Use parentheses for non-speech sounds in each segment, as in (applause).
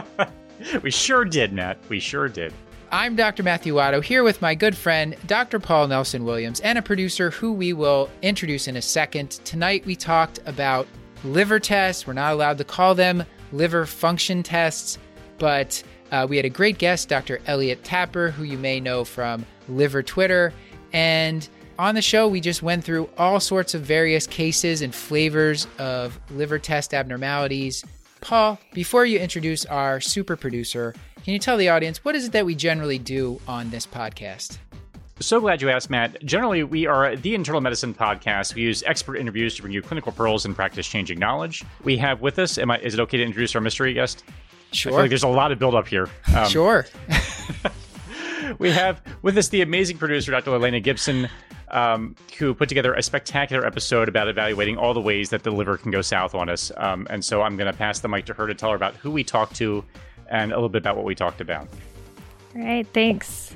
(laughs) we sure did, Matt. We sure did. I'm Dr. Matthew Watto here with my good friend, Dr. Paul Nelson Williams, and a producer who we will introduce in a second. Tonight we talked about liver tests. We're not allowed to call them liver function tests, but uh, we had a great guest, Dr. Elliot Tapper, who you may know from Liver Twitter. And on the show, we just went through all sorts of various cases and flavors of liver test abnormalities. Paul, before you introduce our super producer, can you tell the audience what is it that we generally do on this podcast? So glad you asked, Matt. Generally, we are the internal medicine podcast. We use expert interviews to bring you clinical pearls and practice changing knowledge. We have with us, am I, is it okay to introduce our mystery guest? Sure. I feel like there's a lot of build up here. Um, sure. (laughs) we have with us the amazing producer, Dr. Elena Gibson, um, who put together a spectacular episode about evaluating all the ways that the liver can go south on us. Um, and so I'm going to pass the mic to her to tell her about who we talked to and a little bit about what we talked about. All right, thanks.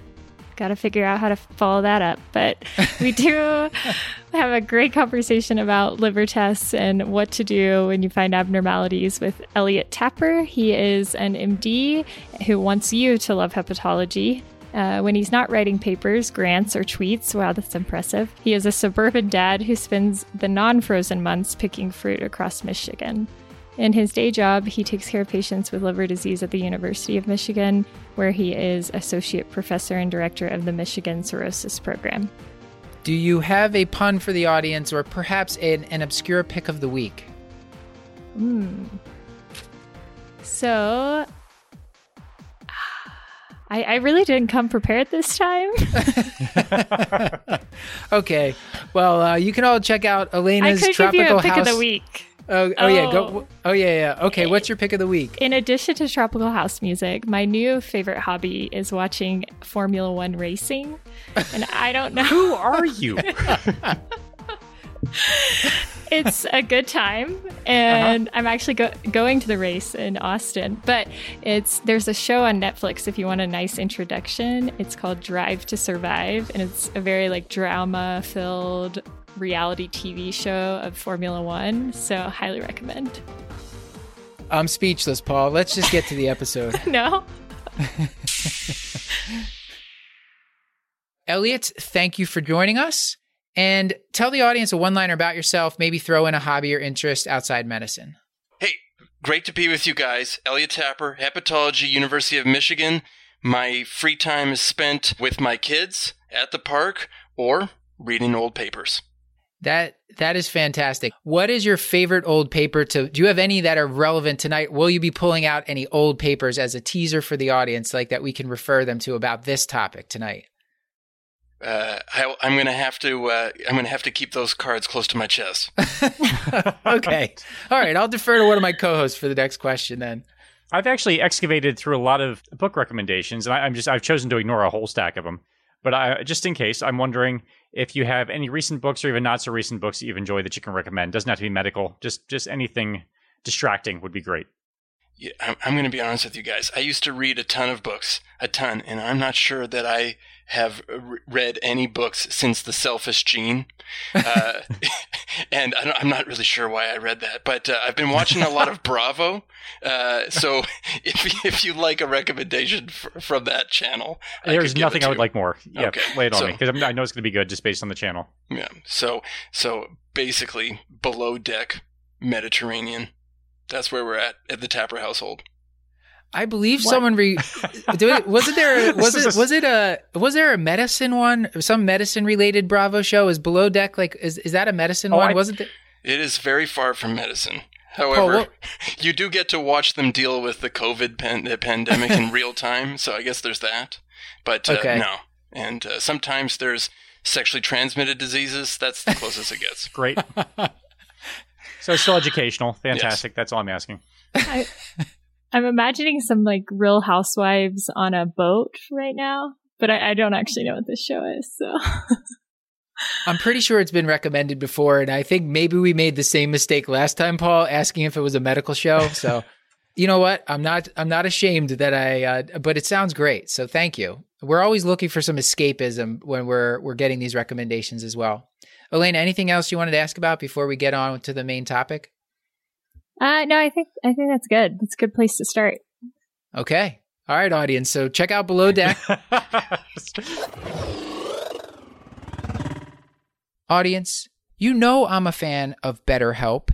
Got to figure out how to follow that up. But we do (laughs) have a great conversation about liver tests and what to do when you find abnormalities with Elliot Tapper. He is an MD who wants you to love hepatology uh, when he's not writing papers, grants, or tweets. Wow, that's impressive. He is a suburban dad who spends the non frozen months picking fruit across Michigan. In his day job, he takes care of patients with liver disease at the University of Michigan, where he is associate professor and director of the Michigan Cirrhosis Program. Do you have a pun for the audience or perhaps an, an obscure pick of the week? Hmm. So, I, I really didn't come prepared this time. (laughs) (laughs) okay. Well, uh, you can all check out Elena's I could tropical give you a pick house. of the week. Oh, oh, oh, yeah, go. Oh yeah, yeah. Okay, what's your pick of the week? In addition to tropical house music, my new favorite hobby is watching Formula One racing, and I don't know who are you. (laughs) it's a good time, and uh-huh. I'm actually go- going to the race in Austin. But it's there's a show on Netflix if you want a nice introduction. It's called Drive to Survive, and it's a very like drama filled reality TV show of Formula One. So highly recommend. I'm speechless, Paul. Let's just get to the episode. (laughs) no. (laughs) Elliot, thank you for joining us. And tell the audience a one liner about yourself, maybe throw in a hobby or interest outside medicine. Hey, great to be with you guys. Elliot Tapper, Hepatology, University of Michigan. My free time is spent with my kids at the park or reading old papers. That that is fantastic. What is your favorite old paper to do you have any that are relevant tonight? Will you be pulling out any old papers as a teaser for the audience like that we can refer them to about this topic tonight? Uh, I, am gonna have to. Uh, I'm gonna have to keep those cards close to my chest. (laughs) okay, all right. I'll defer to one of my co-hosts for the next question. Then I've actually excavated through a lot of book recommendations, and I, am just I've chosen to ignore a whole stack of them. But I, just in case, I'm wondering if you have any recent books or even not so recent books that you've enjoyed that you can recommend. Doesn't have to be medical. Just just anything distracting would be great. Yeah, I'm, I'm going to be honest with you guys. I used to read a ton of books, a ton, and I'm not sure that I have read any books since The Selfish Gene. Uh, (laughs) and I'm not really sure why I read that, but uh, I've been watching a lot of (laughs) Bravo. Uh, so (laughs) if, if you like a recommendation f- from that channel, there's nothing I would like more. Yeah, okay. lay it on so, me because I know it's going to be good just based on the channel. Yeah. So, so basically, below deck Mediterranean that's where we're at at the Tapper household. I believe what? someone re. (laughs) it, wasn't there? Was it? Was it a? Was there a medicine one? Some medicine related Bravo show is below deck. Like, is is that a medicine oh, one? I, wasn't it? It is very far from medicine. However, oh, (laughs) you do get to watch them deal with the COVID pan- pandemic in (laughs) real time. So I guess there's that. But uh, okay. no, and uh, sometimes there's sexually transmitted diseases. That's the closest it gets. Great. So it's still educational. Fantastic. Yes. That's all I'm asking. I, I'm imagining some like real housewives on a boat right now, but I, I don't actually know what this show is. So (laughs) I'm pretty sure it's been recommended before, and I think maybe we made the same mistake last time, Paul, asking if it was a medical show. So, (laughs) you know what? I'm not. I'm not ashamed that I. Uh, but it sounds great. So thank you. We're always looking for some escapism when we're we're getting these recommendations as well. Elena, anything else you wanted to ask about before we get on to the main topic? Uh, no, I think I think that's good. That's a good place to start. Okay. All right, audience. So check out Below Deck. (laughs) audience, you know I'm a fan of BetterHelp.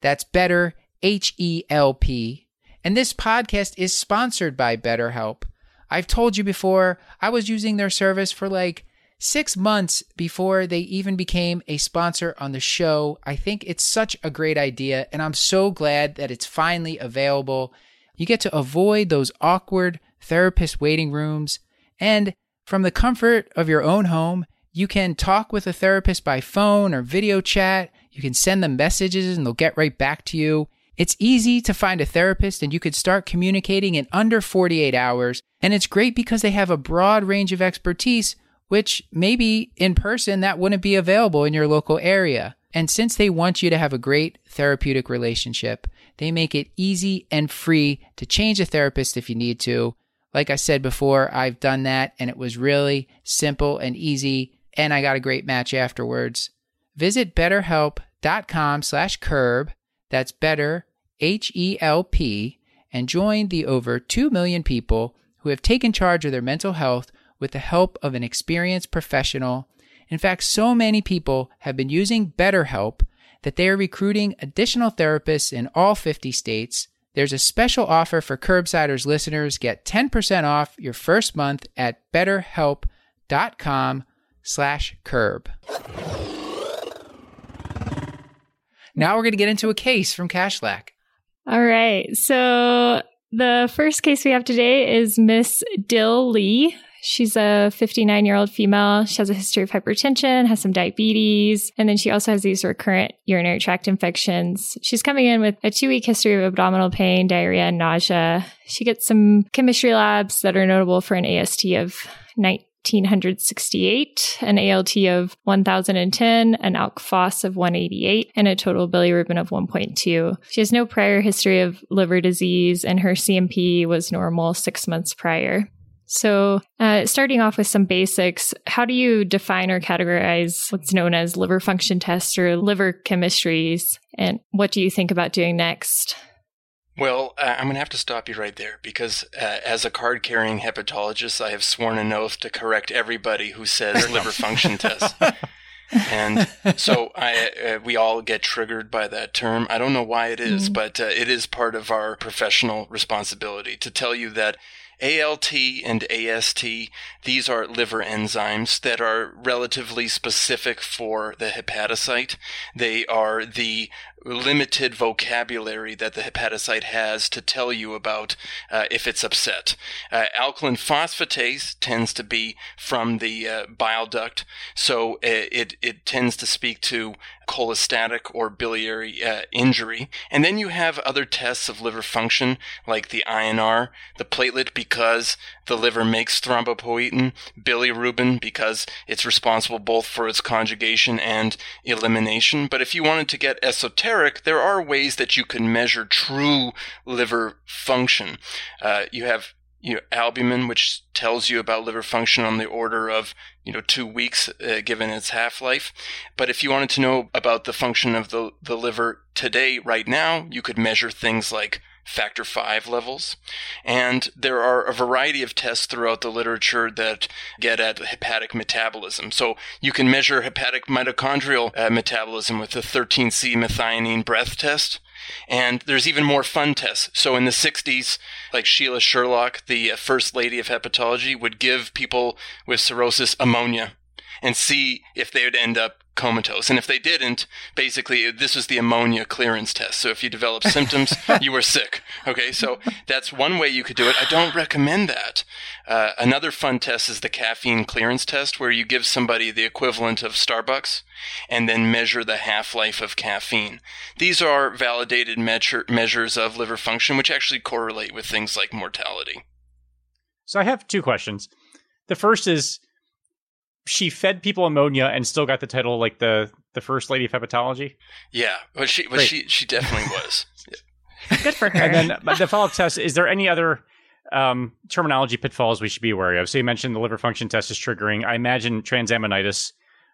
That's Better H E L P. And this podcast is sponsored by BetterHelp. I've told you before, I was using their service for like six months before they even became a sponsor on the show. I think it's such a great idea, and I'm so glad that it's finally available. You get to avoid those awkward therapist waiting rooms, and from the comfort of your own home, you can talk with a therapist by phone or video chat. You can send them messages and they'll get right back to you. It's easy to find a therapist and you could start communicating in under 48 hours. And it's great because they have a broad range of expertise, which maybe in person that wouldn't be available in your local area. And since they want you to have a great therapeutic relationship, they make it easy and free to change a therapist if you need to. Like I said before, I've done that and it was really simple and easy and I got a great match afterwards. Visit betterhelp.com slash curb, that's better, H-E-L-P, and join the over 2 million people who have taken charge of their mental health with the help of an experienced professional. In fact, so many people have been using BetterHelp that they are recruiting additional therapists in all 50 states. There's a special offer for Curbsiders listeners. Get 10% off your first month at betterhelp.com slash curb. Now we're going to get into a case from Kashlak. All right. So the first case we have today is Miss Dilly. She's a 59 year old female. She has a history of hypertension, has some diabetes, and then she also has these recurrent urinary tract infections. She's coming in with a two week history of abdominal pain, diarrhea, and nausea. She gets some chemistry labs that are notable for an AST of 1968, an ALT of 1010, an ALK Phos of 188, and a total bilirubin of 1.2. She has no prior history of liver disease, and her CMP was normal six months prior. So, uh, starting off with some basics, how do you define or categorize what's known as liver function tests or liver chemistries? And what do you think about doing next? Well, uh, I'm going to have to stop you right there because, uh, as a card carrying hepatologist, I have sworn an oath to correct everybody who says liver function test. (laughs) and so I, uh, we all get triggered by that term. I don't know why it is, mm. but uh, it is part of our professional responsibility to tell you that ALT and AST, these are liver enzymes that are relatively specific for the hepatocyte. They are the limited vocabulary that the hepatocyte has to tell you about uh, if it's upset. Uh, alkaline phosphatase tends to be from the uh, bile duct, so uh, it, it tends to speak to cholestatic or biliary uh, injury. And then you have other tests of liver function like the INR, the platelet because the liver makes thrombopoietin, bilirubin because it's responsible both for its conjugation and elimination. But if you wanted to get esoteric, there are ways that you can measure true liver function. Uh, you have you know, albumin, which tells you about liver function on the order of, you know, two weeks, uh, given its half-life. But if you wanted to know about the function of the, the liver today, right now, you could measure things like factor V levels. And there are a variety of tests throughout the literature that get at hepatic metabolism. So you can measure hepatic mitochondrial uh, metabolism with the 13C methionine breath test. And there's even more fun tests. So in the 60s, like Sheila Sherlock, the uh, first lady of hepatology, would give people with cirrhosis ammonia and see if they would end up comatose. And if they didn't, basically, this was the ammonia clearance test. So if you developed (laughs) symptoms, you were sick. Okay, so that's one way you could do it. I don't recommend that. Uh, another fun test is the caffeine clearance test, where you give somebody the equivalent of Starbucks and then measure the half life of caffeine. These are validated measure- measures of liver function, which actually correlate with things like mortality. So I have two questions. The first is she fed people ammonia and still got the title like the the first lady of hepatology. Yeah, but she, but she, she definitely was. (laughs) Good for her. And then the follow up test is there any other um, terminology pitfalls we should be wary of? So you mentioned the liver function test is triggering. I imagine transaminitis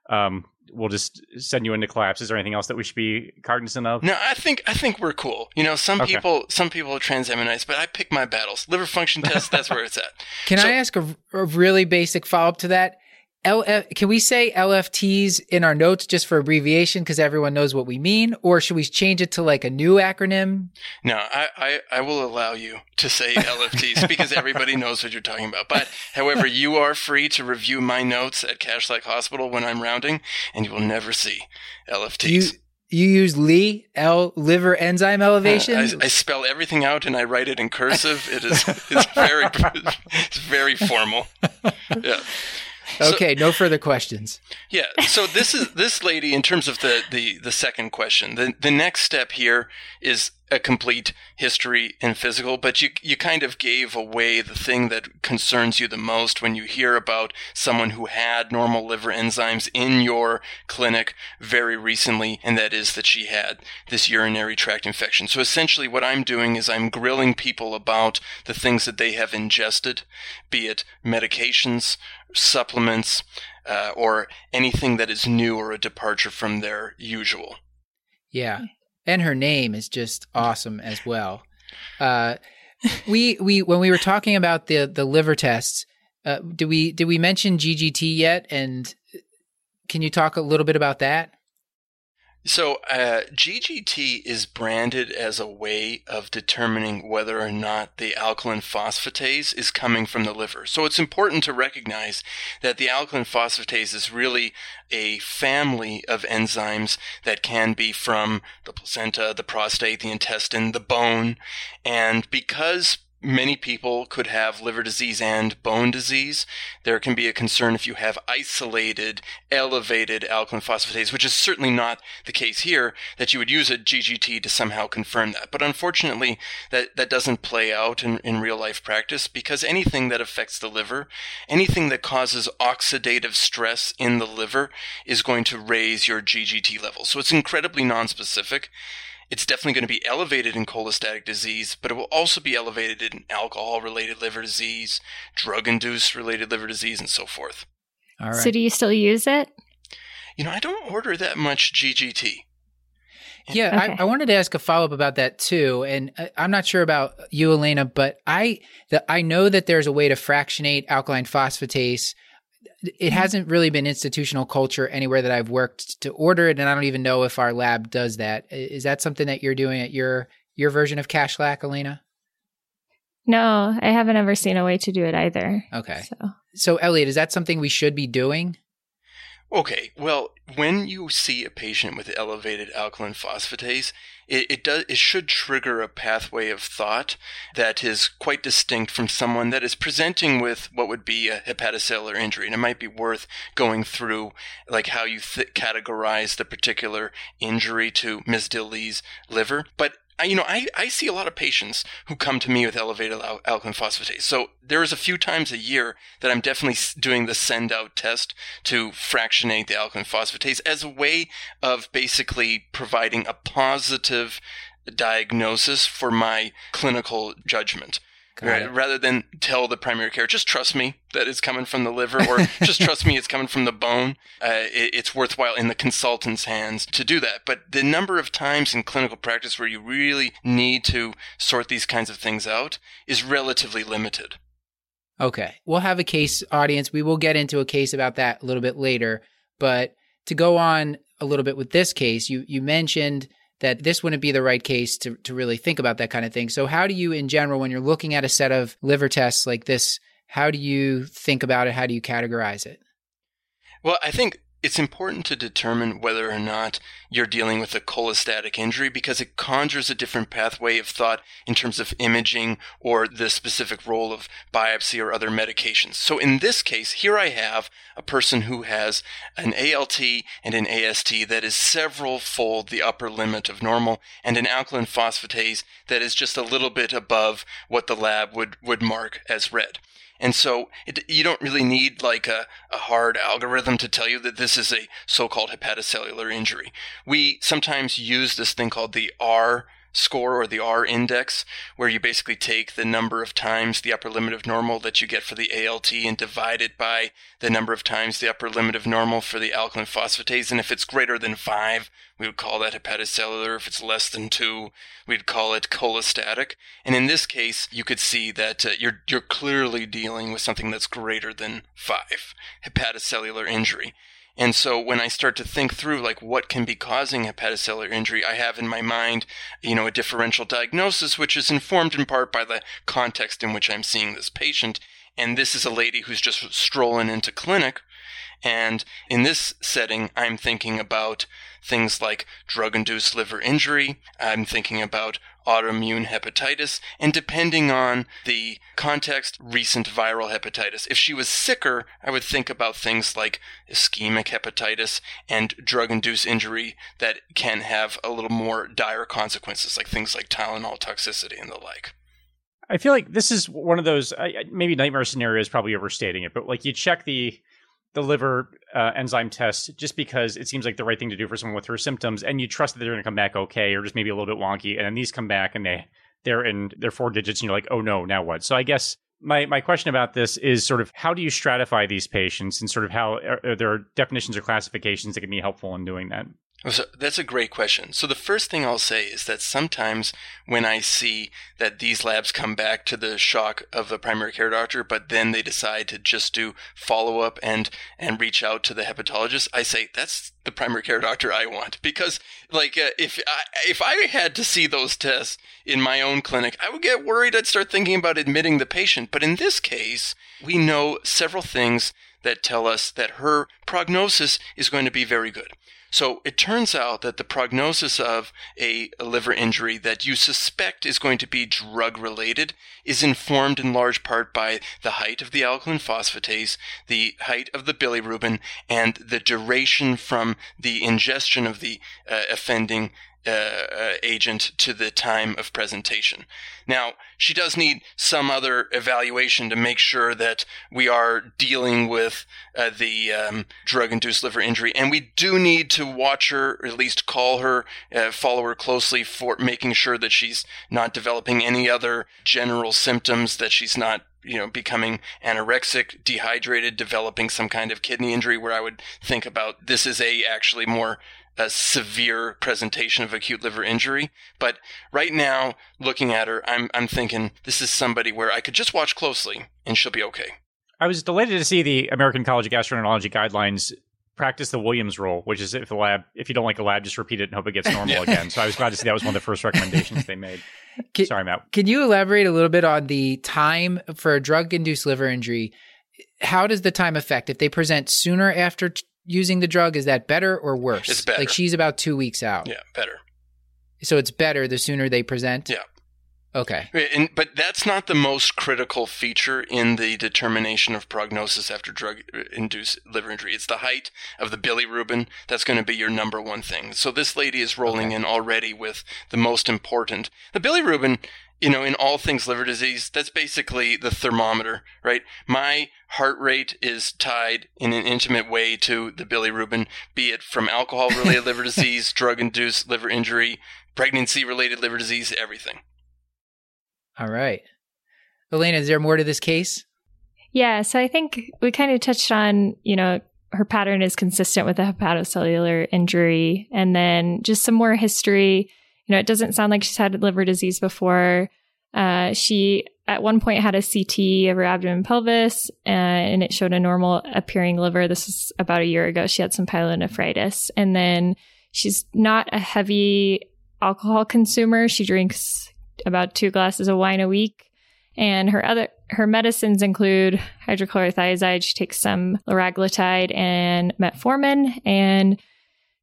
um, will just send you into collapse. Is there anything else that we should be cognizant of? No, I think I think we're cool. You know, some Okay. people some people are transaminitis, but I pick my battles. Liver function test, that's where it's at. Can So- I ask a, a really basic follow up to that? LF, can we say LFTs in our notes just for abbreviation because everyone knows what we mean, or should we change it to like a new acronym? No, I, I, I will allow you to say (laughs) LFTs because everybody knows what you're talking about. But however, you are free to review my notes at Kashlak Hospital when I'm rounding, and you will never see LFTs. You you use Lee L liver enzyme elevation. I, I spell everything out and I write it in cursive. It is it's very (laughs) it's very formal. Yeah. So- okay, no further questions. Yeah. So this is this lady in terms of the the the second question. The the next step here is a complete history and physical, but you you kind of gave away the thing that concerns you the most when you hear about someone who had normal liver enzymes in your clinic very recently and that is that she had this urinary tract infection. So essentially what I'm doing is I'm grilling people about the things that they have ingested, be it medications, supplements, uh, or anything that is new or a departure from their usual. Yeah, and her name is just awesome as well. Uh, we we when we were talking about the the liver tests, uh, did we did we mention GGT yet? And can you talk a little bit about that? So, uh, GGT is branded as a way of determining whether or not the alkaline phosphatase is coming from the liver. So, it's important to recognize that the alkaline phosphatase is really a family of enzymes that can be from the placenta, the prostate, the intestine, the bone. And because many people could have liver disease and bone disease. There can be a concern if you have isolated, elevated alkaline phosphatase, which is certainly not the case here, that you would use a GGT to somehow confirm that. But unfortunately, that, that doesn't play out in, in real life practice because anything that affects the liver, anything that causes oxidative stress in the liver is going to raise your GGT level. So it's incredibly nonspecific. It's definitely going to be elevated in cholestatic disease, but it will also be elevated in alcohol related liver disease, drug induced related liver disease, and so forth. All right. So do you still use it? You know, I don't order that much GGT. Yeah, Okay. I, I wanted to ask a follow up about that too, and uh, I'm not sure about you, Elena, but I the, I know that there's a way to fractionate alkaline phosphatase. It hasn't really been institutional culture anywhere that I've worked to order it, and I don't even know if our lab does that. Is that something that you're doing at your your version of Kashlak, Elena? No, I haven't ever seen a way to do it either. Okay, So so Elliot, is that something we should be doing? Okay, well, when you see a patient with elevated alkaline phosphatase, it, it does it should trigger a pathway of thought that is quite distinct from someone that is presenting with what would be a hepatocellular injury, and it might be worth going through like how you th- categorize the particular injury to Ms. Dilly's liver, but. I, you know, I, I see a lot of patients who come to me with elevated al- alkaline phosphatase. So there is a few times a year that I'm definitely doing the send out test to fractionate the alkaline phosphatase as a way of basically providing a positive diagnosis for my clinical judgment. Right, rather than tell the primary care, just trust me that it's coming from the liver, or (laughs) just trust me it's coming from the bone. Uh, it, it's worthwhile in the consultant's hands to do that. But the number of times in clinical practice where you really need to sort these kinds of things out is relatively limited. Okay. We'll have a case audience. We will get into a case about that a little bit later. But to go on a little bit with this case, you, you mentioned that this wouldn't be the right case to, to really think about that kind of thing. So, how do you, in general, when you're looking at a set of liver tests like this, how do you think about it? How do you categorize it? Well, I think it's important to determine whether or not you're dealing with a cholestatic injury because it conjures a different pathway of thought in terms of imaging or the specific role of biopsy or other medications. So in this case, here I have a person who has an ALT and an AST that is several fold the upper limit of normal and an alkaline phosphatase that is just a little bit above what the lab would, would mark as red. And so it, you don't really need like a, a hard algorithm to tell you that this is a so-called hepatocellular injury. We sometimes use this thing called the R score or the R index, where you basically take the number of times the upper limit of normal that you get for the ALT and divide it by the number of times the upper limit of normal for the alkaline phosphatase. And if it's greater than five, we would call that hepatocellular. If it's less than two, we'd call it cholestatic. And in this case, you could see that uh, you're, you're clearly dealing with something that's greater than five, hepatocellular injury. And so when I start to think through like what can be causing hepatocellular injury, I have in my mind, you know, a differential diagnosis, which is informed in part by the context in which I'm seeing this patient. And this is a lady who's just strolling into clinic. And in this setting, I'm thinking about things like drug induced liver injury. I'm thinking about autoimmune hepatitis, and depending on the context, recent viral hepatitis. If she was sicker, I would think about things like ischemic hepatitis and drug induced injury that can have a little more dire consequences, like things like Tylenol toxicity and the like. I feel like this is one of those maybe nightmare scenarios, probably overstating it, but like you check the the liver uh, enzyme test just because it seems like the right thing to do for someone with her symptoms, and you trust that they're going to come back okay, or just maybe a little bit wonky, and then these come back and they they're in their four digits, and you're like, oh no, now what? So I guess my my question about this is sort of how do you stratify these patients, and sort of how are, are there definitions or classifications that can be helpful in doing that? So that's a great question. So the first thing I'll say is that sometimes when I see that these labs come back to the shock of a primary care doctor, but then they decide to just do follow up and and reach out to the hepatologist, I say that's the primary care doctor I want because like uh, if I, if I had to see those tests in my own clinic, I would get worried. I'd start thinking about admitting the patient. But in this case, we know several things that tell us that her prognosis is going to be very good. So it turns out that the prognosis of a, liver injury that you suspect is going to be drug related is informed in large part by the height of the alkaline phosphatase, the height of the bilirubin, and the duration from the ingestion of the uh, offending uh, uh, agent to the time of presentation. Now, she does need some other evaluation to make sure that we are dealing with uh, the um, drug induced liver injury. And we do need to watch her, or at least call her, uh, follow her closely for making sure that she's not developing any other general symptoms, that she's not you know, becoming anorexic, dehydrated, developing some kind of kidney injury where I would think about this is a actually more a severe presentation of acute liver injury. But right now, looking at her, I'm, I'm thinking this is somebody where I could just watch closely and she'll be okay. I was delighted to see the American College of Gastroenterology guidelines practice the Williams rule, which is if the lab, if you don't like a lab, just repeat it and hope it gets (laughs) normal again. So I was glad to see that was one of the first recommendations they made. (laughs) Can, Sorry, Matt. Can you elaborate a little bit on the time for a drug-induced liver injury? How does the time affect if they present sooner after t- using the drug? Is that better or worse? It's better. Like she's about two weeks out. Yeah, better. So it's better the sooner they present. Yeah. Okay. And, but that's not the most critical feature in the determination of prognosis after drug induced liver injury. It's the height of the bilirubin. That's going to be your number one thing. So this lady is rolling okay. in already with the most important. The bilirubin you know, in all things liver disease, that's basically the thermometer, right? My heart rate is tied in an intimate way to the bilirubin, be it from alcohol related (laughs) liver disease, drug induced liver injury, pregnancy related liver disease, everything. All right. Elena, is there more to this case? Yeah, so I think we kind of touched on, you know, her pattern is consistent with a hepatocellular injury and then just some more history you know, it doesn't sound like she's had liver disease before. Uh, she at one point had a CT of her abdomen and pelvis, uh, and it showed a normal appearing liver. This was about a year ago. She had some pyelonephritis, and then she's not a heavy alcohol consumer. She drinks about two glasses of wine a week, And her other her medicines include hydrochlorothiazide. She takes some liraglutide and metformin. And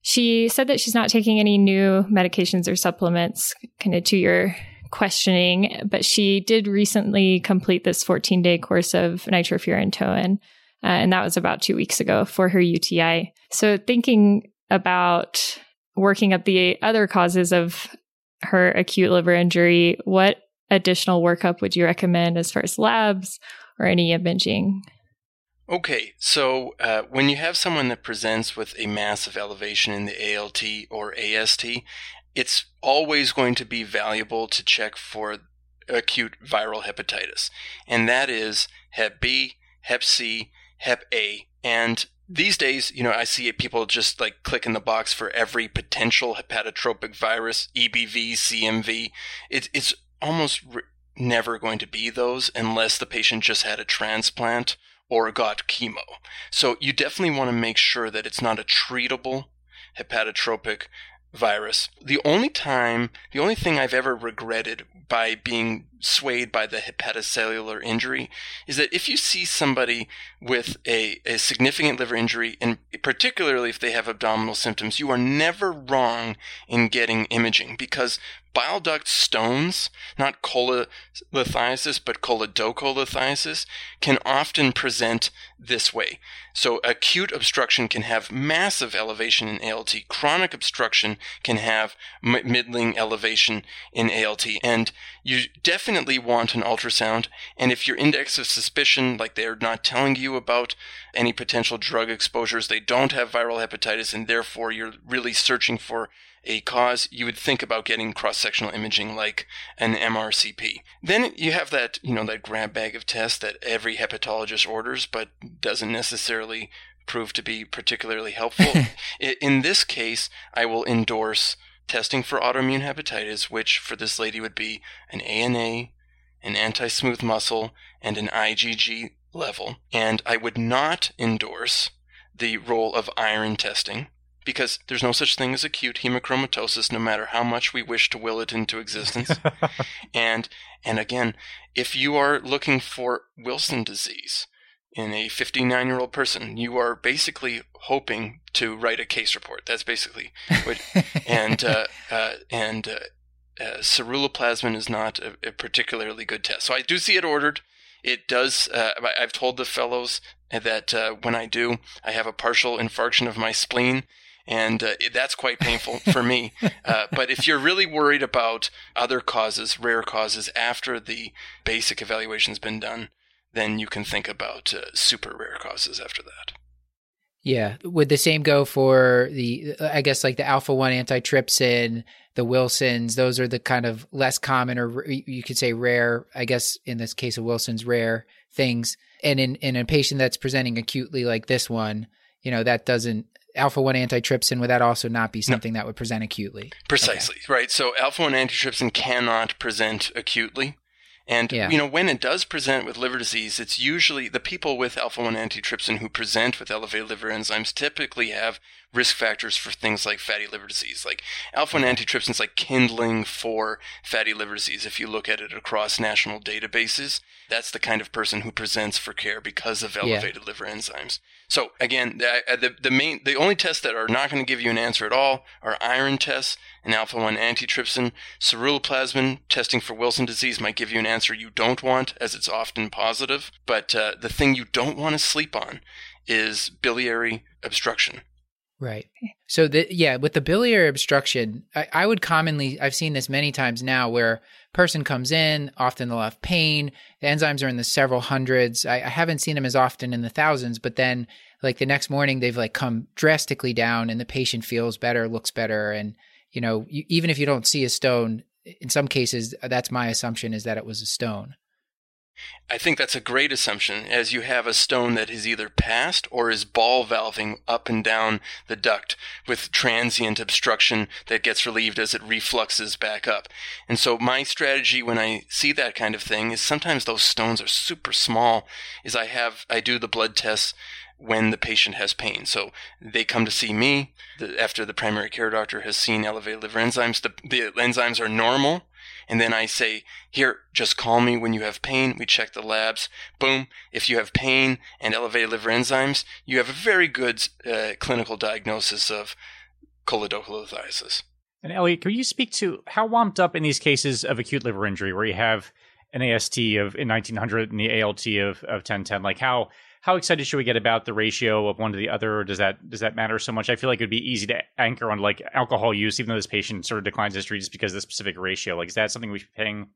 she said that she's not taking any new medications or supplements, kind of to your questioning. But she did recently complete this 14 day course of nitrofurantoin. Uh, and that was about two weeks ago for her UTI. So thinking about working up the other causes of her acute liver injury, what additional workup would you recommend as far as labs or any imaging? Okay, so uh, when you have someone that presents with a massive elevation in the ALT or AST, it's always going to be valuable to check for acute viral hepatitis, and that is Hep B, Hep C, Hep A, and these days, you know, I see people just like click in the box for every potential hepatotropic virus, EBV, CMV. It, it's almost re- never going to be those unless the patient just had a transplant or got chemo. So you definitely want to make sure that it's not a treatable hepatotropic virus. The only time, the only thing I've ever regretted by being swayed by the hepatocellular injury is that if you see somebody with a, a significant liver injury, and particularly if they have abdominal symptoms, you are never wrong in getting imaging because bile duct stones, not cholelithiasis, but choledocholithiasis, can often present this way. So acute obstruction can have massive elevation in ALT. Chronic obstruction can have middling elevation in ALT. And you definitely want an ultrasound. And if your index of suspicion, like they're not telling you about any potential drug exposures, they don't have viral hepatitis, and therefore you're really searching for a cause, you would think about getting cross-sectional imaging like an MRCP. Then you have that, you know, that grab bag of tests that every hepatologist orders, but doesn't necessarily prove to be particularly helpful. (laughs) In this case, I will endorse testing for autoimmune hepatitis, which for this lady would be an ANA, an anti-smooth muscle, and an IgG level. And I would not endorse the role of iron testing because there's no such thing as acute hemochromatosis no matter how much we wish to will it into existence (laughs) and and again if you are looking for wilson disease in a 59 year old person. You are basically hoping to write a case report. That's basically what (laughs) and uh, uh, and uh, uh, ceruloplasmin is not a, a, particularly good test. So i do see it ordered. It does uh, i've told the fellows that uh, when i do i have a partial infarction of my spleen and uh, that's quite painful (laughs) for me. Uh, but if you're really worried about other causes, rare causes, after the basic evaluation's been done, then you can think about uh, super rare causes after that. Yeah, would the same go for the? I guess like the alpha one antitrypsin, the Wilsons. Those are the kind of less common, or you could say rare. I guess in this case of Wilson's, rare things. And in in a patient that's presenting acutely like this one, you know that doesn't alpha 1 antitrypsin would that also not be something no. that would present acutely precisely okay. right so alpha 1 antitrypsin cannot present acutely and yeah. you know when it does present with liver disease it's usually the people with alpha 1 antitrypsin who present with elevated liver enzymes typically have risk factors for things like fatty liver disease like alpha 1 antitrypsin is like kindling for fatty liver disease if you look at it across national databases that's the kind of person who presents for care because of elevated yeah. liver enzymes so again, the, uh, the, the main, the only tests that are not going to give you an answer at all are iron tests and alpha one antitrypsin. Ceruloplasmin testing for Wilson disease might give you an answer you don't want, as it's often positive. But uh, the thing you don't want to sleep on is biliary obstruction. Right. So the yeah, with the biliary obstruction, I, I, would commonly I've seen this many times now where person comes in, often they'll have pain. The enzymes are in the several hundreds. I, I haven't seen them as often in the thousands, but then like the next morning they've like come drastically down and the patient feels better, looks better. And, you know, you, even if you don't see a stone, in some cases, that's my assumption is that it was a stone. I think that's a great assumption, as you have a stone that is either passed or is ball valving up and down the duct with transient obstruction that gets relieved as it refluxes back up. And so my strategy when I see that kind of thing is sometimes those stones are super small, is I have I do the blood tests when the patient has pain. So they come to see me the, after the primary care doctor has seen elevated liver enzymes. The, the enzymes are normal And then I say, here, just call me when you have pain. We check the labs. Boom. If you have pain and elevated liver enzymes, you have a very good uh, clinical diagnosis of choledocholithiasis. And Elliot, can you speak to how womped up in these cases of acute liver injury where you have an AST of in 1900 and the ALT of, of 1010? Like how how excited should we get about the ratio of one to the other? Or does that does that matter so much? I feel like it'd be easy to anchor on like alcohol use, even though this patient sort of declines history just because of the specific ratio. Like, is that something we should be paying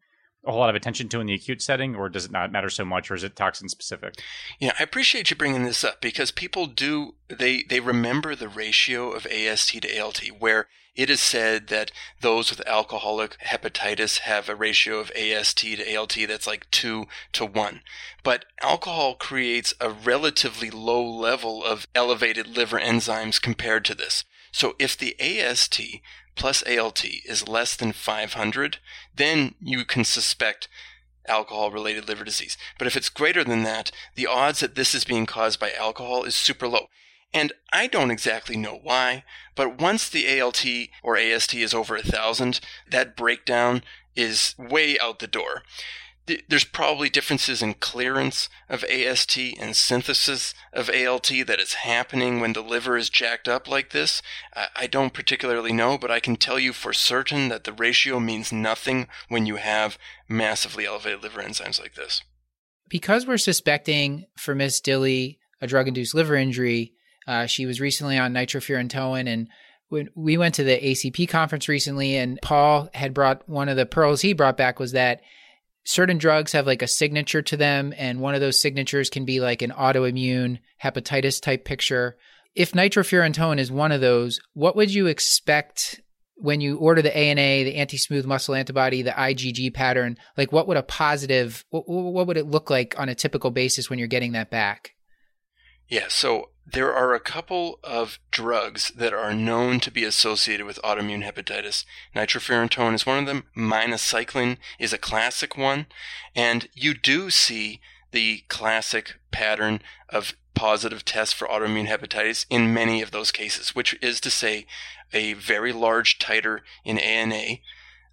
a whole lot of attention to in the acute setting, or does it not matter so much, or is it toxin specific? Yeah, I appreciate you bringing this up because people do they they remember the ratio of AST to ALT, where it is said that those with alcoholic hepatitis have a ratio of AST to ALT that's like two to one. But alcohol creates a relatively low level of elevated liver enzymes compared to this. So if the AST plus ALT is less than 500, then you can suspect alcohol related liver disease. But if it's greater than that, the odds that this is being caused by alcohol is super low. And I don't exactly know why, but once the ALT or AST is over a thousand, that breakdown is way out the door there's probably differences in clearance of AST and synthesis of ALT that is happening when the liver is jacked up like this. I don't particularly know, but I can tell you for certain that the ratio means nothing when you have massively elevated liver enzymes like this. Because we're suspecting for Miss Dilly a drug induced liver injury, uh, she was recently on nitrofurantoin and when we went to the ACP conference recently and Paul had brought one of the pearls he brought back was that certain drugs have like a signature to them, and one of those signatures can be like an autoimmune hepatitis type picture. If nitrofurantoin is one of those, what would you expect when you order the ANA, the anti-smooth muscle antibody, the IgG pattern? Like, what would a positive, what, what would it look like on a typical basis when you're getting that back? Yeah, so there are a couple of drugs that are known to be associated with autoimmune hepatitis. Nitrofurantoin is one of them. Minocycline is a classic one. And you do see the classic pattern of positive tests for autoimmune hepatitis in many of those cases, which is to say a very large titer in ANA,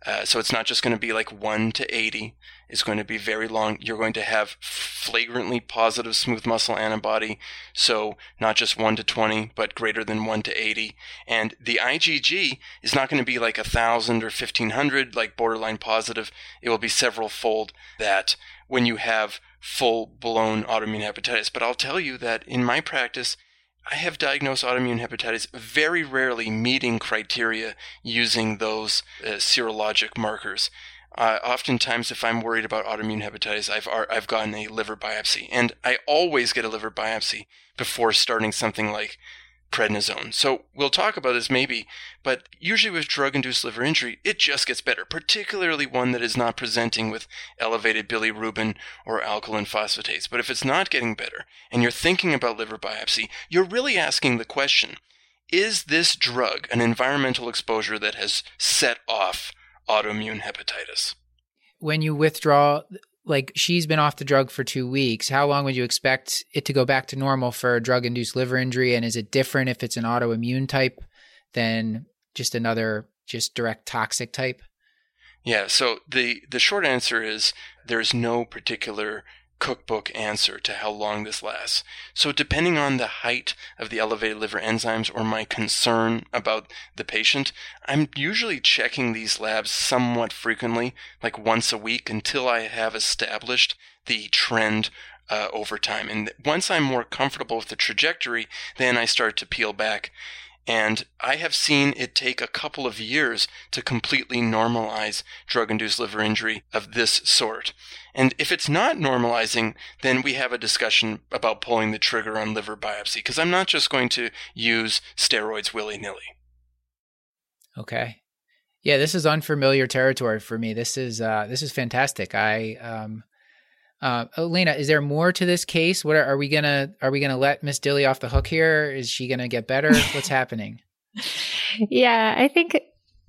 uh, so it's not just going to be like 1 to 80. It's going to be very long. You're going to have flagrantly positive smooth muscle antibody. So not just 1 to 20, but greater than 1 to 80. And the IgG is not going to be like 1,000 or 1,500, like borderline positive. It will be several fold that when you have full blown autoimmune hepatitis. But I'll tell you that in my practice, I have diagnosed autoimmune hepatitis very rarely meeting criteria using those uh, serologic markers. Uh, oftentimes, if I'm worried about autoimmune hepatitis, I've I've gotten a liver biopsy, and I always get a liver biopsy before starting something like prednisone. So we'll talk about this maybe, but usually with drug induced liver injury, it just gets better, particularly one that is not presenting with elevated bilirubin or alkaline phosphatase. But if it's not getting better and you're thinking about liver biopsy, you're really asking the question is this drug an environmental exposure that has set off autoimmune hepatitis? When you withdraw like she's been off the drug for two weeks. How long would you expect it to go back to normal for a drug induced liver injury? And is it different if it's an autoimmune type than just another just direct toxic type? Yeah, so the the short answer is there's no particular cookbook answer to how long this lasts. So, depending on the height of the elevated liver enzymes or my concern about the patient, I'm usually checking these labs somewhat frequently, like once a week, until I have established the trend uh, over time. And once I'm more comfortable with the trajectory, then I start to peel back and I have seen it take a couple of years to completely normalize drug induced liver injury of this sort. And if it's not normalizing, then we have a discussion about pulling the trigger on liver biopsy, because I'm not just going to use steroids willy nilly. Okay. Yeah, this is unfamiliar territory for me. This is uh, this is fantastic. I um, uh, Elena, is there more to this case? What are, are we gonna are we gonna let Miss Dilly off the hook here? Is she gonna get better? What's (laughs) happening? Yeah, I think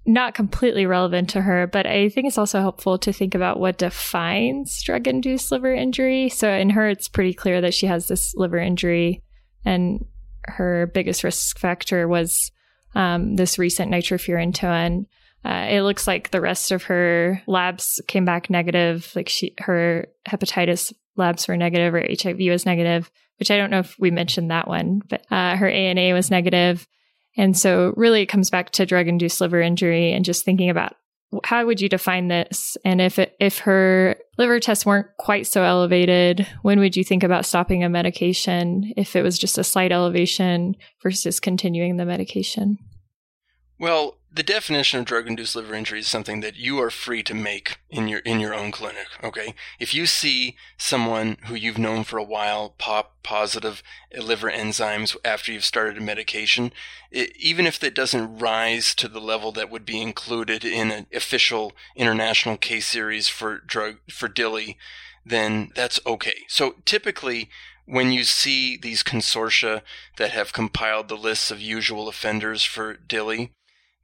not completely relevant to her, but I think it's also helpful to think about what defines drug induced liver injury. So in her, it's pretty clear that she has this liver injury, and her biggest risk factor was um, this recent nitrofurantoin Uh, it looks like the rest of her labs came back negative. Like she, her hepatitis labs were negative or HIV was negative, which I don't know if we mentioned that one, but uh, her ANA was negative. And so really it comes back to drug induced liver injury and just thinking about how would you define this? And if it, if her liver tests weren't quite so elevated, when would you think about stopping a medication if it was just a slight elevation versus continuing the medication? Well, the definition of drug-induced liver injury is something that you are free to make in your in your own clinic. Okay, if you see someone who you've known for a while pop positive liver enzymes after you've started a medication, it, even if that doesn't rise to the level that would be included in an official international case series for drug for DILI, then that's okay. So typically when you see these consortia that have compiled the lists of usual offenders for DILI,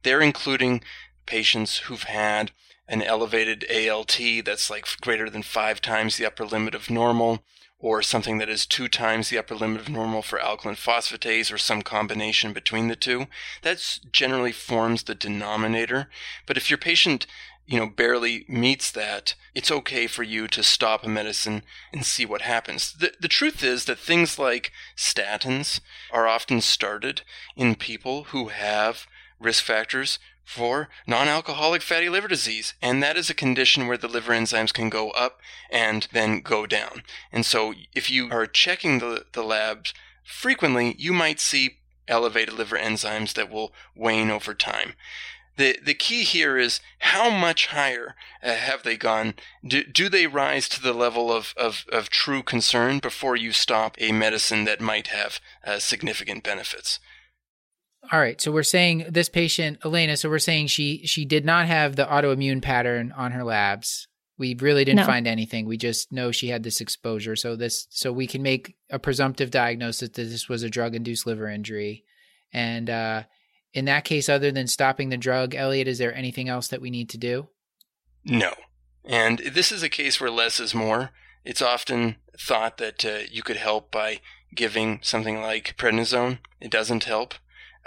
they're including patients who've had an elevated ALT that's like greater than five times the upper limit of normal, or something that is two times the upper limit of normal for alkaline phosphatase, or some combination between the two. That generally forms the denominator. But if your patient you know, barely meets that, it's okay for you to stop a medicine and see what happens. The, the truth is that things like statins are often started in people who have risk factors for non-alcoholic fatty liver disease and that is a condition where the liver enzymes can go up and then go down and so if you are checking the, the labs frequently you might see elevated liver enzymes that will wane over time the, the key here is how much higher uh, have they gone? Do, do they rise to the level of, of, of true concern before you stop a medicine that might have uh, significant benefits? All right, so we're saying this patient, Elena. So we're saying she she did not have the autoimmune pattern on her labs. We really didn't no. find anything. We just know she had this exposure. So this so we can make a presumptive diagnosis that this was a drug induced liver injury. And uh, in that case, other than stopping the drug, Elliot, is there anything else that we need to do? No. And this is a case where less is more. It's often thought that uh, you could help by giving something like prednisone. It doesn't help.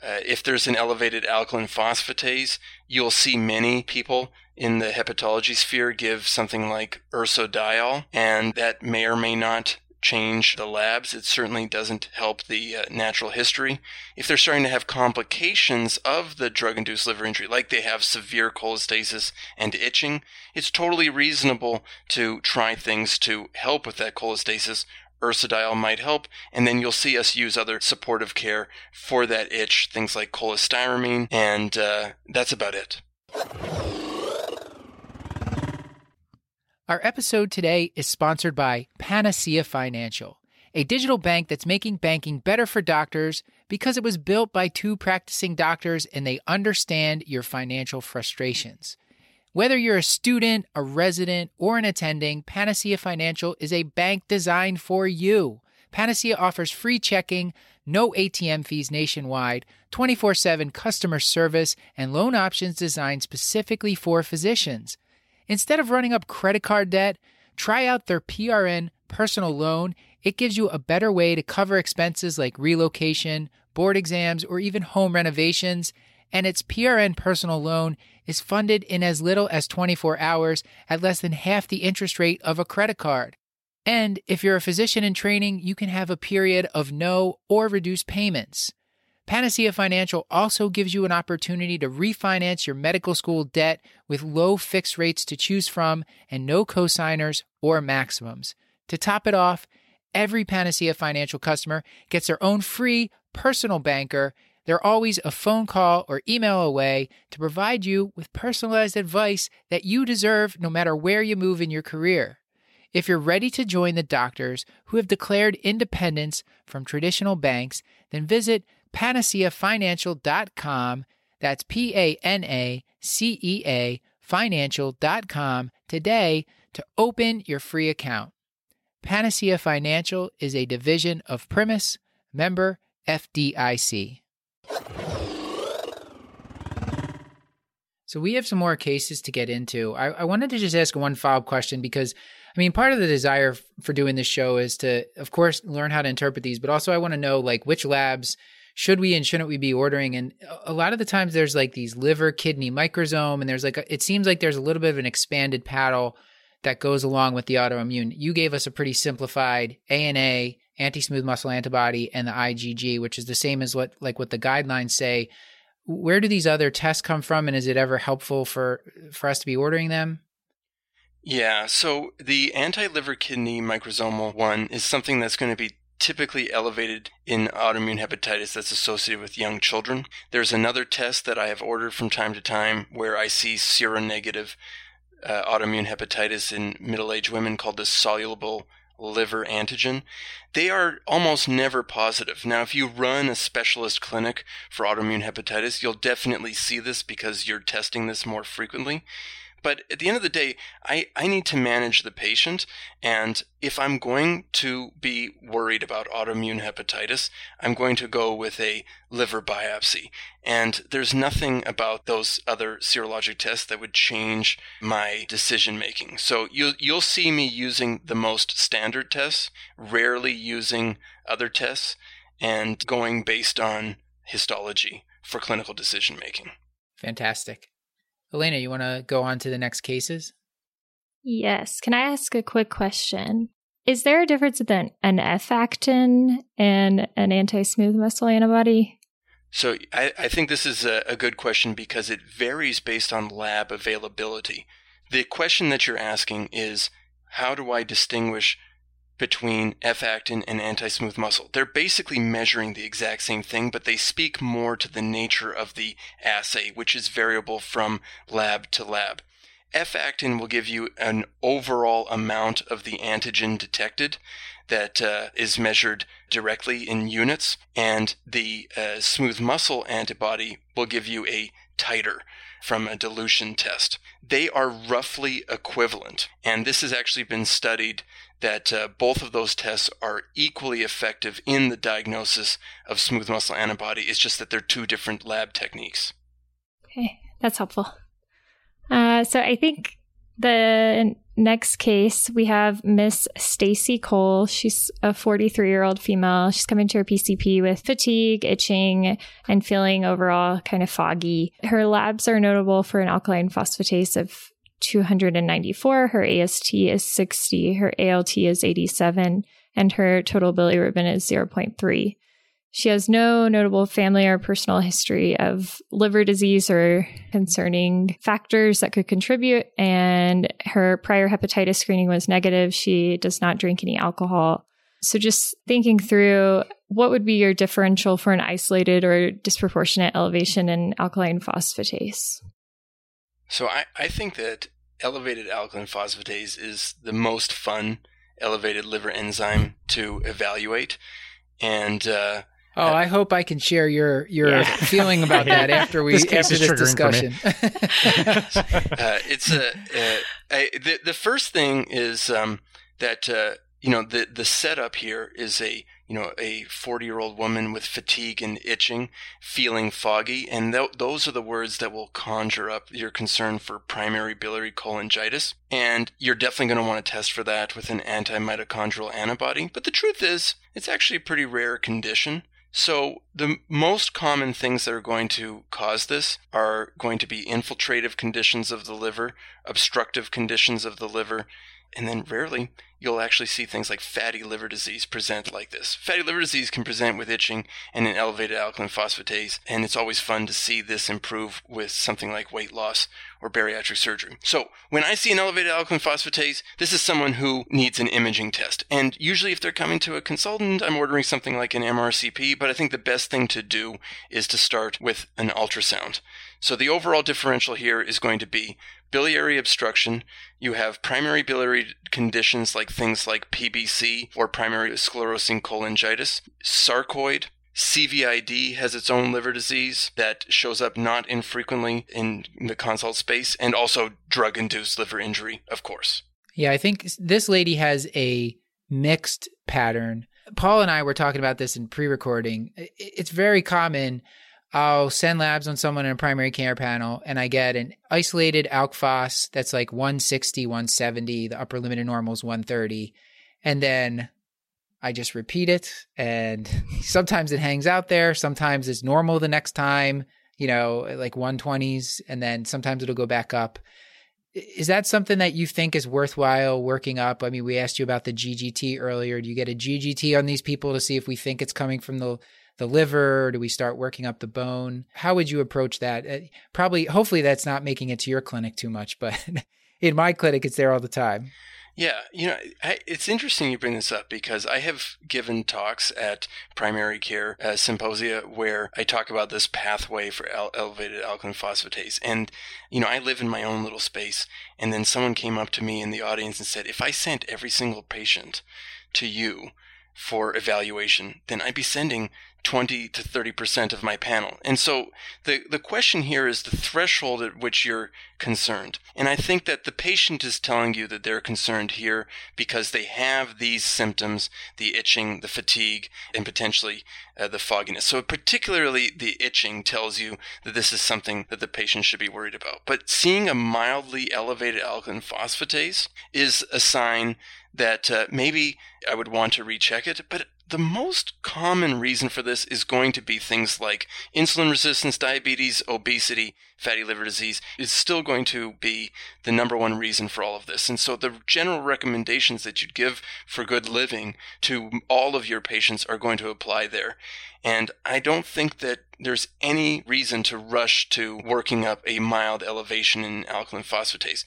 Uh, if there's an elevated alkaline phosphatase, you'll see many people in the hepatology sphere give something like ursodiol, and that may or may not change the labs. It certainly doesn't help the uh, natural history. If they're starting to have complications of the drug induced liver injury, like they have severe cholestasis and itching, it's totally reasonable to try things to help with that cholestasis ursodiol might help, and then you'll see us use other supportive care for that itch, things like cholestyramine, and uh, that's about it. Our episode today is sponsored by Panacea Financial, a digital bank that's making banking better for doctors because it was built by two practicing doctors and they understand your financial frustrations. Whether you're a student, a resident, or an attending, Panacea Financial is a bank designed for you. Panacea offers free checking, no ATM fees nationwide, 24 7 customer service, and loan options designed specifically for physicians. Instead of running up credit card debt, try out their PRN personal loan. It gives you a better way to cover expenses like relocation, board exams, or even home renovations. And its PRN personal loan is funded in as little as 24 hours at less than half the interest rate of a credit card. And if you're a physician in training, you can have a period of no or reduced payments. Panacea Financial also gives you an opportunity to refinance your medical school debt with low fixed rates to choose from and no cosigners or maximums. To top it off, every Panacea Financial customer gets their own free personal banker they're always a phone call or email away to provide you with personalized advice that you deserve no matter where you move in your career. If you're ready to join the doctors who have declared independence from traditional banks, then visit panaceafinancial.com. That's P A N A C E A financial.com today to open your free account. Panacea Financial is a division of Primis, member FDIC. So we have some more cases to get into. I, I wanted to just ask one follow up question because, I mean, part of the desire for doing this show is to, of course, learn how to interpret these, but also I want to know like which labs should we and shouldn't we be ordering? And a lot of the times there's like these liver kidney microsome, and there's like a, it seems like there's a little bit of an expanded paddle that goes along with the autoimmune. You gave us a pretty simplified ANA anti smooth muscle antibody and the IgG, which is the same as what like what the guidelines say. Where do these other tests come from, and is it ever helpful for for us to be ordering them? Yeah, so the anti liver kidney microsomal one is something that's going to be typically elevated in autoimmune hepatitis that's associated with young children. There's another test that I have ordered from time to time where I see seronegative uh, autoimmune hepatitis in middle aged women called the soluble liver antigen. They are almost never positive. Now, if you run a specialist clinic for autoimmune hepatitis, you'll definitely see this because you're testing this more frequently. But at the end of the day, I, I need to manage the patient. And if I'm going to be worried about autoimmune hepatitis, I'm going to go with a liver biopsy. And there's nothing about those other serologic tests that would change my decision making. So you'll, you'll see me using the most standard tests, rarely using other tests, and going based on histology for clinical decision making. Fantastic. Elena, you want to go on to the next cases? Yes. Can I ask a quick question? Is there a difference in an F actin and an anti smooth muscle antibody? So I, I think this is a, a good question because it varies based on lab availability. The question that you're asking is how do I distinguish between F-actin and anti-smooth muscle. They're basically measuring the exact same thing, but they speak more to the nature of the assay, which is variable from lab to lab. F-actin will give you an overall amount of the antigen detected that uh, is measured directly in units, and the uh, smooth muscle antibody will give you a titer from a dilution test. They are roughly equivalent, and this has actually been studied that uh, both of those tests are equally effective in the diagnosis of smooth muscle antibody. It's just that they're two different lab techniques. Okay, that's helpful. Uh, so I think the next case we have Miss Stacy Cole. She's a 43 year old female. She's coming to her PCP with fatigue, itching, and feeling overall kind of foggy. Her labs are notable for an alkaline phosphatase of 294. Her AST is 60. Her ALT is 87. And her total bilirubin is 0.3. She has no notable family or personal history of liver disease or concerning factors that could contribute. And her prior hepatitis screening was negative. She does not drink any alcohol. So, just thinking through what would be your differential for an isolated or disproportionate elevation in alkaline phosphatase? So, I, I think that elevated alkaline phosphatase is the most fun elevated liver enzyme to evaluate. And uh, Oh, I hope I can share your your yeah. (laughs) feeling about that (laughs) after we this after this discussion. (laughs) uh, it's a, uh, a, the the first thing is um, that uh, you know the the setup here is a you know, a 40 year old woman with fatigue and itching, feeling foggy. And th- those are the words that will conjure up your concern for primary biliary cholangitis. And you're definitely going to want to test for that with an anti mitochondrial antibody. But the truth is, it's actually a pretty rare condition. So, the most common things that are going to cause this are going to be infiltrative conditions of the liver, obstructive conditions of the liver, and then rarely you'll actually see things like fatty liver disease present like this. Fatty liver disease can present with itching and an elevated alkaline phosphatase, and it's always fun to see this improve with something like weight loss or bariatric surgery. So, when I see an elevated alkaline phosphatase, this is someone who needs an imaging test. And usually, if they're coming to a consultant, I'm ordering something like an MRCP, but I think the best thing to do is to start with an ultrasound. So, the overall differential here is going to be biliary obstruction, you have primary biliary conditions like things like PBC or primary sclerosing cholangitis, sarcoid, CVID has its own liver disease that shows up not infrequently in the consult space, and also drug induced liver injury, of course. Yeah, I think this lady has a mixed pattern. Paul and I were talking about this in pre recording. It's very common I'll send labs on someone in a primary care panel and I get an isolated alk phos that's like 160, 170. The upper limit of normal is 130. And then I just repeat it. And (laughs) sometimes it hangs out there. Sometimes it's normal the next time, you know, like 120s. And then sometimes it'll go back up. Is that something that you think is worthwhile working up? I mean, we asked you about the GGT earlier. Do you get a GGT on these people to see if we think it's coming from the the liver? do we start working up the bone? How would you approach that? Uh, probably, hopefully, that's not making it to your clinic too much, but (laughs) in my clinic, it's there all the time. Yeah, you know, I, it's interesting you bring this up because I have given talks at primary care uh, symposia where I talk about this pathway for el- elevated alkaline phosphatase. And, you know, I live in my own little space. And then someone came up to me in the audience and said, if I sent every single patient to you for evaluation, then I'd be sending 20 to 30% of my panel. And so the, the question here is the threshold at which you're concerned. And I think that the patient is telling you that they're concerned here because they have these symptoms, the itching, the fatigue, and potentially uh, the fogginess. So particularly the itching tells you that this is something that the patient should be worried about. But seeing a mildly elevated alkaline phosphatase is a sign that uh, maybe I would want to recheck it, but the most common reason for this is going to be things like insulin resistance, diabetes, obesity, fatty liver disease is still going to be the number one reason for all of this. And so the general recommendations that you'd give for good living to all of your patients are going to apply there. And I don't think that there's any reason to rush to working up a mild elevation in alkaline phosphatase,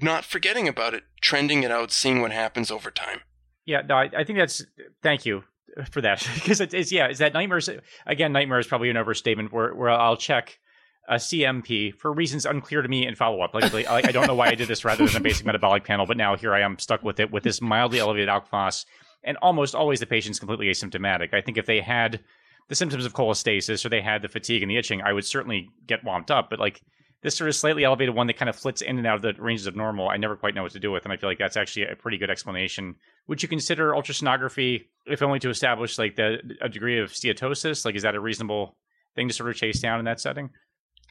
not forgetting about it, trending it out, seeing what happens over time. Yeah, no, I, I think that's. Thank you for that (laughs) because it is. Yeah, is that nightmares? Again, nightmare is probably an overstatement. Where where I'll check a CMP for reasons unclear to me and follow up. Like, like I don't know why I did this rather than a basic metabolic panel, but now here I am stuck with it with this mildly elevated alk and almost always the patient's completely asymptomatic. I think if they had the symptoms of cholestasis or they had the fatigue and the itching, I would certainly get womped up. But like this sort of slightly elevated one that kind of flits in and out of the ranges of normal, I never quite know what to do with. And I feel like that's actually a pretty good explanation. Would you consider ultrasonography, if only to establish like the a degree of steatosis? Like, is that a reasonable thing to sort of chase down in that setting?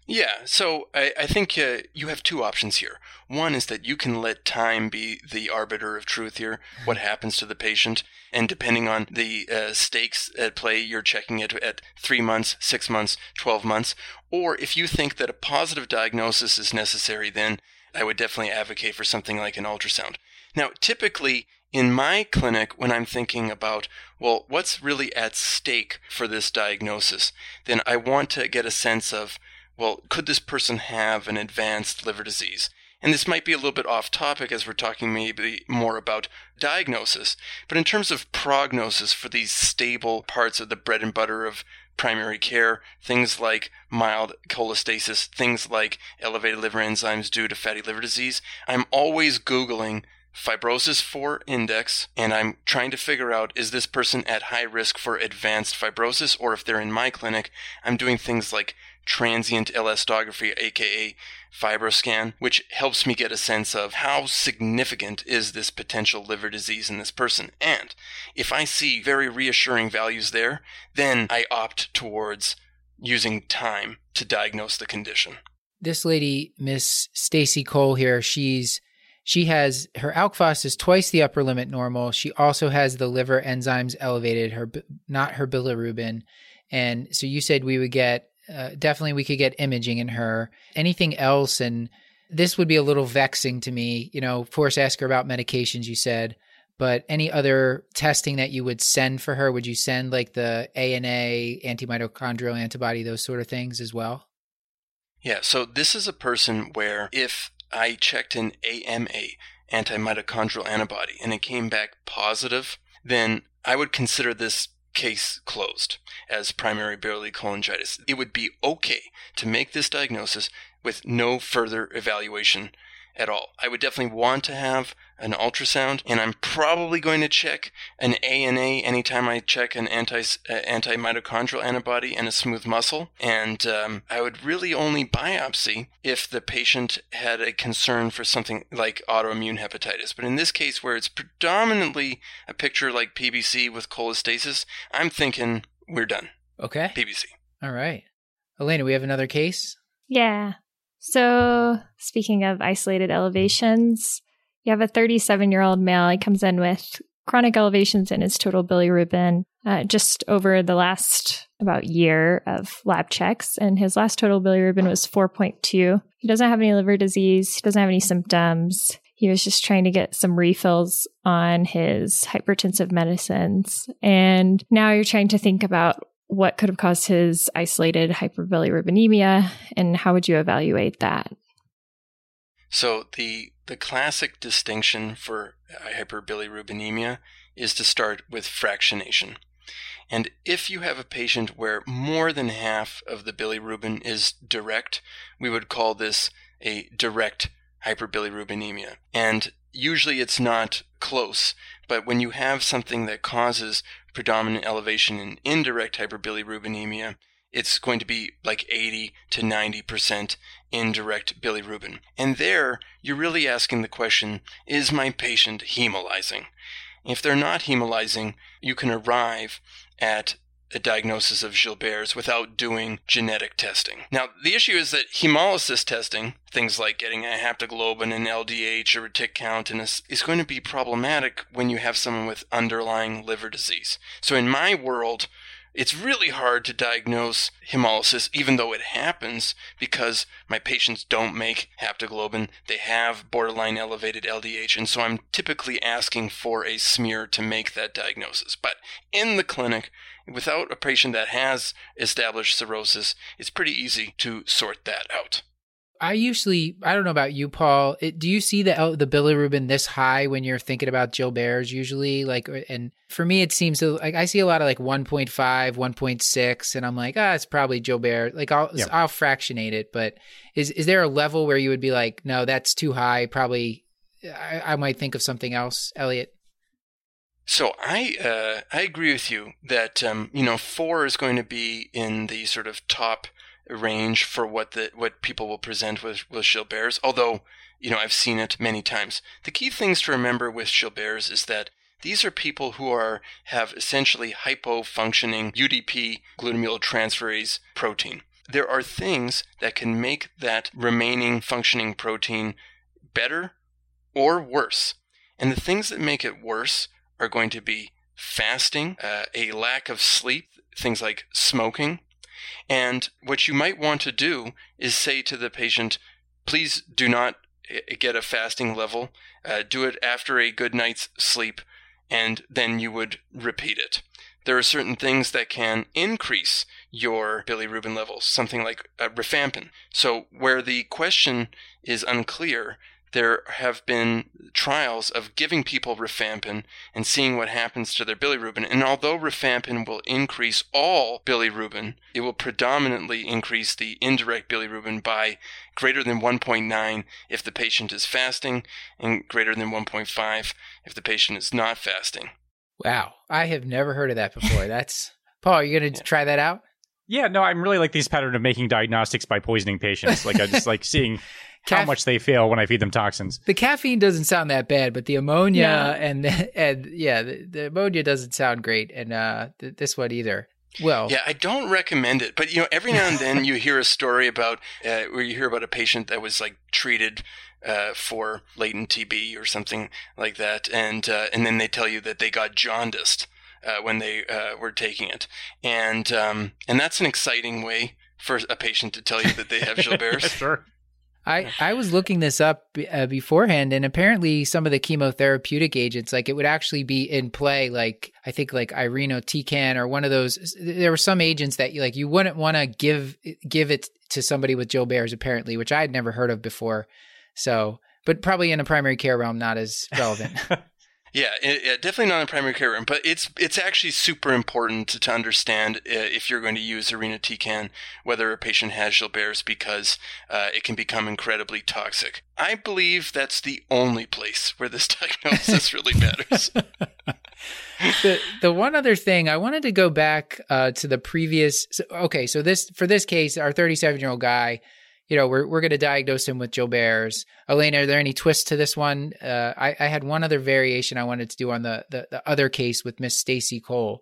Yeah, so I, I think uh, you have two options here. One is that you can let time be the arbiter of truth here, what happens to the patient, and depending on the uh, stakes at play, you're checking it at three months, six months, 12 months. Or if you think that a positive diagnosis is necessary, then I would definitely advocate for something like an ultrasound. Now, typically, in my clinic, when I'm thinking about, well, what's really at stake for this diagnosis, then I want to get a sense of well, could this person have an advanced liver disease? And this might be a little bit off topic as we're talking maybe more about diagnosis, but in terms of prognosis for these stable parts of the bread and butter of primary care, things like mild cholestasis, things like elevated liver enzymes due to fatty liver disease, I'm always Googling fibrosis 4 index and I'm trying to figure out is this person at high risk for advanced fibrosis or if they're in my clinic I'm doing things like transient elastography, aka fibroscan, which helps me get a sense of how significant is this potential liver disease in this person. And if I see very reassuring values there, then I opt towards using time to diagnose the condition. This lady, Miss Stacy Cole here, she's she has her alk is twice the upper limit normal. She also has the liver enzymes elevated, her not her bilirubin. And so you said we would get uh, definitely we could get imaging in her. Anything else? And this would be a little vexing to me. You know, of course, ask her about medications, you said, but any other testing that you would send for her? Would you send like the ANA, anti mitochondrial antibody, those sort of things as well? Yeah, so this is a person where if I checked an AMA, anti mitochondrial antibody, and it came back positive, then I would consider this case closed as primary biliary cholangitis. It would be okay to make this diagnosis with no further evaluation at all. I would definitely want to have an ultrasound, and I'm probably going to check an ANA anytime I check an anti uh, anti-mitochondrial antibody and a smooth muscle. And um, I would really only biopsy if the patient had a concern for something like autoimmune hepatitis. But in this case, where it's predominantly a picture like PBC with cholestasis, I'm thinking we're done. Okay. PBC. All right. Elena, we have another case. Yeah. So, speaking of isolated elevations, you have a 37 year old male. He comes in with chronic elevations in his total bilirubin uh, just over the last about year of lab checks. And his last total bilirubin was 4.2. He doesn't have any liver disease, he doesn't have any symptoms. He was just trying to get some refills on his hypertensive medicines. And now you're trying to think about what could have caused his isolated hyperbilirubinemia and how would you evaluate that? So the the classic distinction for hyperbilirubinemia is to start with fractionation. And if you have a patient where more than half of the bilirubin is direct, we would call this a direct hyperbilirubinemia. And usually it's not close, but when you have something that causes predominant elevation in indirect hyperbilirubinemia, it's going to be like 80 to 90% indirect bilirubin. And there, you're really asking the question is my patient hemolyzing? If they're not hemolyzing, you can arrive at a diagnosis of Gilbert's without doing genetic testing. Now, the issue is that hemolysis testing, things like getting a haptoglobin, an LDH, or a tick count, and is going to be problematic when you have someone with underlying liver disease. So, in my world, it's really hard to diagnose hemolysis, even though it happens, because my patients don't make haptoglobin. They have borderline elevated LDH, and so I'm typically asking for a smear to make that diagnosis. But in the clinic, without a patient that has established cirrhosis, it's pretty easy to sort that out. I usually, I don't know about you, Paul. It, do you see the the bilirubin this high when you're thinking about Gilbert's usually? Like, and for me, it seems to, like I see a lot of like 1.5, 1.6, and I'm like, ah, it's probably Gilbert. Like, I'll yeah. I'll fractionate it, but is is there a level where you would be like, no, that's too high? Probably, I, I might think of something else, Elliot. So I uh, I agree with you that um, you know four is going to be in the sort of top range for what the what people will present with with Gilbert's. Although you know I've seen it many times. The key things to remember with Gilbert's is that these are people who are have essentially hypo-functioning UDP glucuronyl transferase protein. There are things that can make that remaining functioning protein better or worse. And the things that make it worse are going to be fasting, uh, a lack of sleep, things like smoking, and what you might want to do is say to the patient, please do not eh, get a fasting level. Uh, do it after a good night's sleep, and then you would repeat it. There are certain things that can increase your bilirubin levels, something like uh, rifampin. So, where the question is unclear, there have been trials of giving people rifampin and seeing what happens to their bilirubin. And although rifampin will increase all bilirubin, it will predominantly increase the indirect bilirubin by greater than 1.9 if the patient is fasting and greater than 1.5 if the patient is not fasting. Wow, I have never heard of that before. That's Paul, are you going (laughs) to yeah. try that out? Yeah, no, I'm really like this pattern of making diagnostics by poisoning patients. Like I just (laughs) like seeing how much they feel when I feed them toxins. The caffeine doesn't sound that bad, but the ammonia yeah. and the, and yeah, the, the, ammonia doesn't sound great, and uh, th- this one either. Well, yeah, I don't recommend it, but you know, every now and then you hear a story about uh, where you hear about a patient that was like treated uh, for latent TB or something like that, and uh, and then they tell you that they got jaundiced uh, when they uh, were taking it, and um, and that's an exciting way for a patient to tell you that they have Gilbert's. (laughs) sure. I, I was looking this up uh, beforehand, and apparently some of the chemotherapeutic agents, like it would actually be in play. Like I think like irinotecan or one of those. There were some agents that you like you wouldn't want to give give it to somebody with Joe Gilbert's apparently, which I had never heard of before. So, but probably in a primary care realm, not as relevant. (laughs) Yeah, it, it, definitely not in primary care room, but it's it's actually super important to, to understand uh, if you're going to use arena irinotecan whether a patient has Gilbert's because uh, it can become incredibly toxic. I believe that's the only place where this (laughs) diagnosis really matters. (laughs) the the one other thing I wanted to go back uh, to the previous. So, okay, so this for this case, our 37 year old guy you know, we're we're going to diagnose him with Gilbert's. Elena, are there any twists to this one? Uh, I, I had one other variation I wanted to do on the the, the other case with Miss Stacy Cole.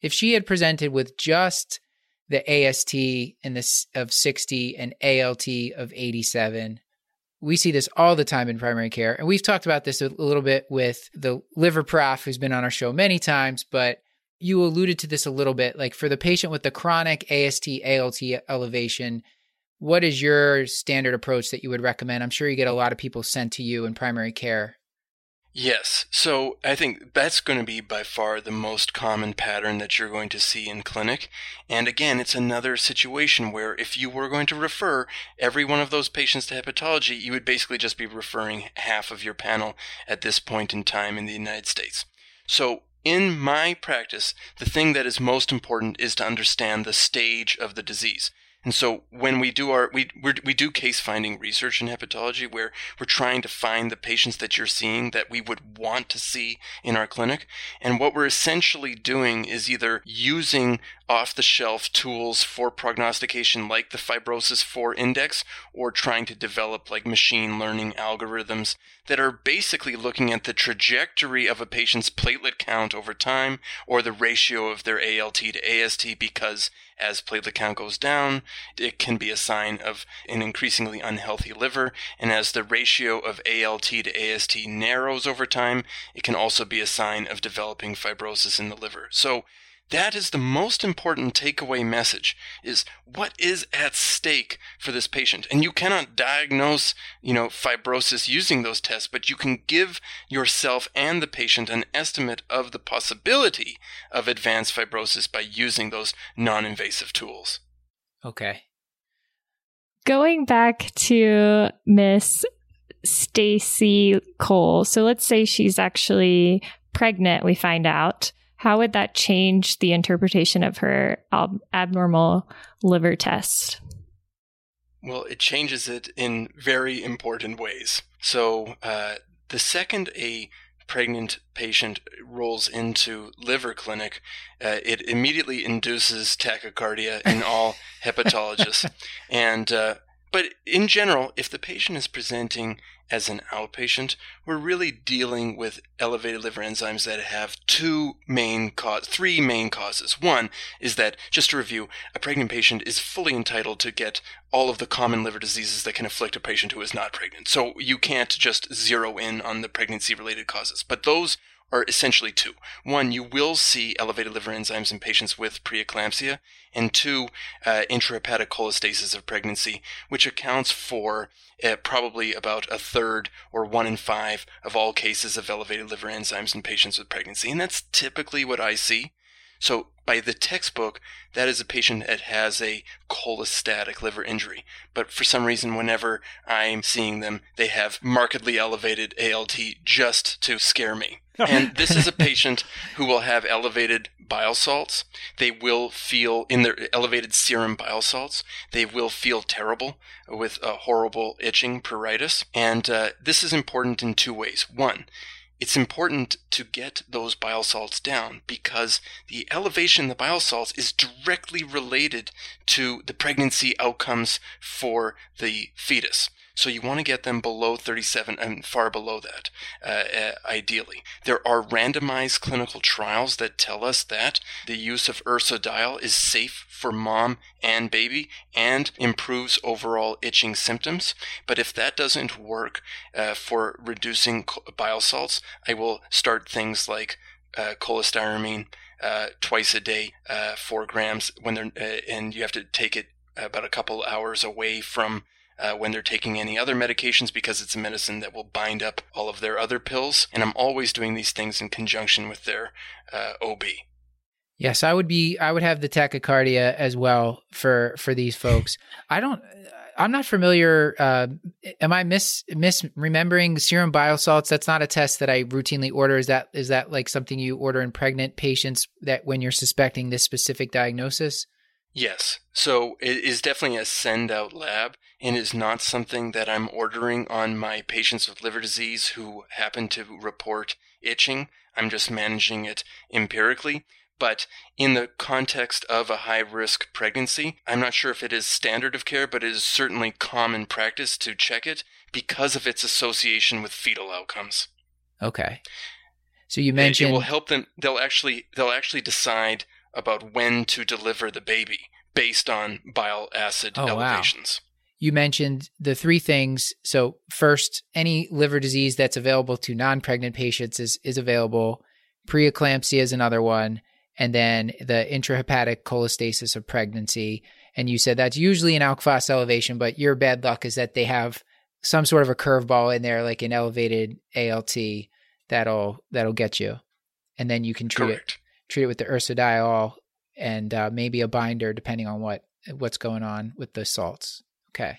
If she had presented with just the AST in this of 60 and ALT of 87, we see this all the time in primary care. And we've talked about this a little bit with the liver prof who's been on our show many times, but you alluded to this a little bit. Like for the patient with the chronic AST, ALT elevation, what is your standard approach that you would recommend? I'm sure you get a lot of people sent to you in primary care. Yes. So I think that's going to be by far the most common pattern that you're going to see in clinic. And again, it's another situation where if you were going to refer every one of those patients to hepatology, you would basically just be referring half of your panel at this point in time in the United States. So in my practice, the thing that is most important is to understand the stage of the disease. And so when we do our we we do case finding research in hepatology where we're trying to find the patients that you're seeing that we would want to see in our clinic. And what we're essentially doing is either using off the shelf tools for prognostication like the fibrosis 4 index or trying to develop like machine learning algorithms that are basically looking at the trajectory of a patient's platelet count over time or the ratio of their ALT to AST because as platelet count goes down, it can be a sign of an increasingly unhealthy liver. And as the ratio of ALT to AST narrows over time, it can also be a sign of developing fibrosis in the liver. So that is the most important takeaway message is what is at stake for this patient. And you cannot diagnose, you know, fibrosis using those tests, but you can give yourself and the patient an estimate of the possibility of advanced fibrosis by using those non-invasive tools. Okay. Going back to Miss Stacy Cole. So let's say she's actually pregnant, we find out how would that change the interpretation of her ab- abnormal liver test? Well, it changes it in very important ways. So, uh, the second a pregnant patient rolls into liver clinic, uh, it immediately induces tachycardia in all (laughs) hepatologists. And uh, but in general, if the patient is presenting as an outpatient, we're really dealing with elevated liver enzymes that have two main cause, three main causes. One is that, just to review, a pregnant patient is fully entitled to get all of the common liver diseases that can afflict a patient who is not pregnant. So you can't just zero in on the pregnancy related causes. But those are essentially two. One, you will see elevated liver enzymes in patients with preeclampsia, and two, uh, intrahepatic cholestasis of pregnancy, which accounts for uh, probably about a third or one in five of all cases of elevated liver enzymes in patients with pregnancy. And that's typically what I see. So by the textbook, that is a patient that has a cholestatic liver injury. But for some reason, whenever I'm seeing them, they have markedly elevated ALT just to scare me. and this is a patient who will have elevated bile salts. They will feel in their elevated serum bile salts. They will feel terrible with a horrible itching pruritus. And uh, this is important in two ways. One, it's important to get those bile salts down because the elevation in the bile salts is directly related to the pregnancy outcomes for the fetus. So you want to get them below 37 and far below that, uh, uh, ideally. There are randomized clinical trials that tell us that the use of ursodiol is safe for mom and baby and improves overall itching symptoms. But if that doesn't work uh, for reducing bile salts, I will start things like uh, cholestyramine uh, twice a day, uh, four grams when they're, uh, and you have to take it about a couple hours away from uh, when they're taking any other medications because it's a medicine that will bind up all of their other pills. And I'm always doing these things in conjunction with their uh, OB. Yes, I would be. I would have the tachycardia as well for for these folks. (laughs) I don't. I'm not familiar. Uh, am I mis misremembering serum bile salts? That's not a test that I routinely order. Is that is that like something you order in pregnant patients that when you're suspecting this specific diagnosis? Yes. So it is definitely a send out lab and is not something that I'm ordering on my patients with liver disease who happen to report itching. I'm just managing it empirically. But in the context of a high risk pregnancy, I'm not sure if it is standard of care, but it is certainly common practice to check it because of its association with fetal outcomes. Okay. So you mentioned it, it will help them they'll actually they'll actually decide about when to deliver the baby based on bile acid oh, elevations. Wow. you mentioned the three things. So first, any liver disease that's available to non-pregnant patients is is available. Preeclampsia is another one, and then the intrahepatic cholestasis of pregnancy. And you said that's usually an alk phos elevation, but your bad luck is that they have some sort of a curveball in there, like an elevated ALT that'll that'll get you, and then you can treat Correct. it treat it with the ursodiol and uh, maybe a binder, depending on what what's going on with the salts. Okay.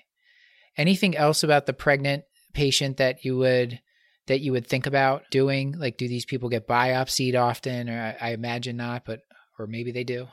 Anything else about the pregnant patient that you would that you would think about doing? Like, do these people get biopsied often? Or I, I imagine not, but or maybe they do.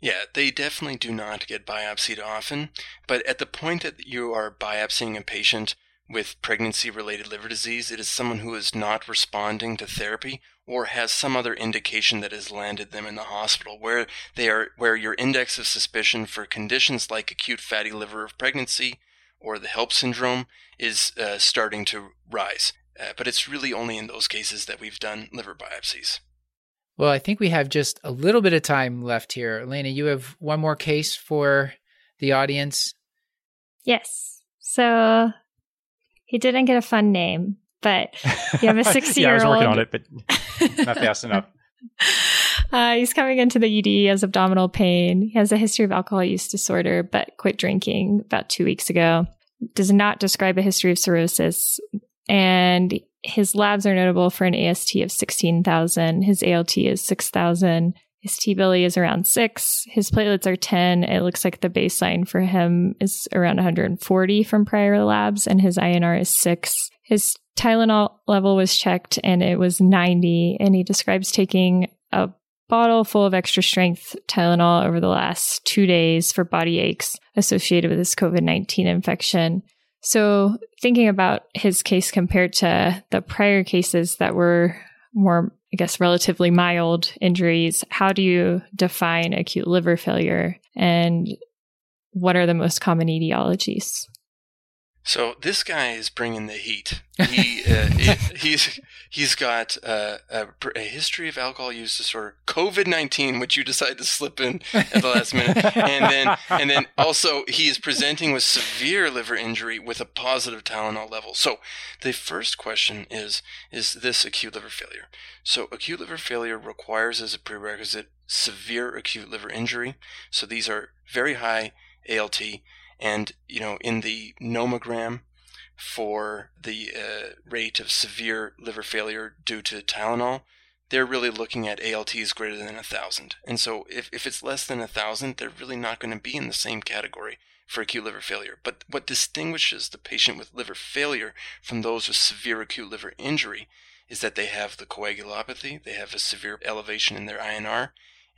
Yeah, they definitely do not get biopsied often, but at the point that you are biopsying a patient with pregnancy related liver disease, it is someone who is not responding to therapy or has some other indication that has landed them in the hospital where they are where your index of suspicion for conditions like acute fatty liver of pregnancy or the HELLP syndrome is uh, starting to rise. Uh, but it's really only in those cases that we've done liver biopsies. Well, I think we have just a little bit of time left here. Elena, you have one more case for the audience. Yes. So he didn't get a fun name, but you have a 60 (laughs) yeah, I year was old. working on it, but not fast enough. (laughs) Uh, he's coming into the ED, he has abdominal pain. He has a history of alcohol use disorder, but quit drinking about two weeks ago. Does not describe a history of cirrhosis. And his labs are notable for an AST of 16,000. His ALT is 6,000. His T bili is around six. His platelets are 10. It looks like the baseline for him is around 140 from prior labs, and his INR is six. His Tylenol level was checked and it was 90. And he describes taking a bottle full of extra strength Tylenol over the last two days for body aches associated with his COVID 19 infection. So, thinking about his case compared to the prior cases that were more, I guess, relatively mild injuries, how do you define acute liver failure and what are the most common etiologies? So this guy is bringing the heat. He uh, (laughs) he's he's got uh, a, a history of alcohol use disorder, COVID nineteen, which you decide to slip in at the last minute, and then and then also he is presenting with severe liver injury with a positive Tylenol level. So the first question is: Is this acute liver failure? So acute liver failure requires as a prerequisite severe acute liver injury. So these are very high ALT and you know in the nomogram for the uh, rate of severe liver failure due to Tylenol, they're really looking at ALTs greater than a thousand. And so if, if it's less than a thousand, they're really not going to be in the same category for acute liver failure. But what distinguishes the patient with liver failure from those with severe acute liver injury is that they have the coagulopathy, they have a severe elevation in their INR,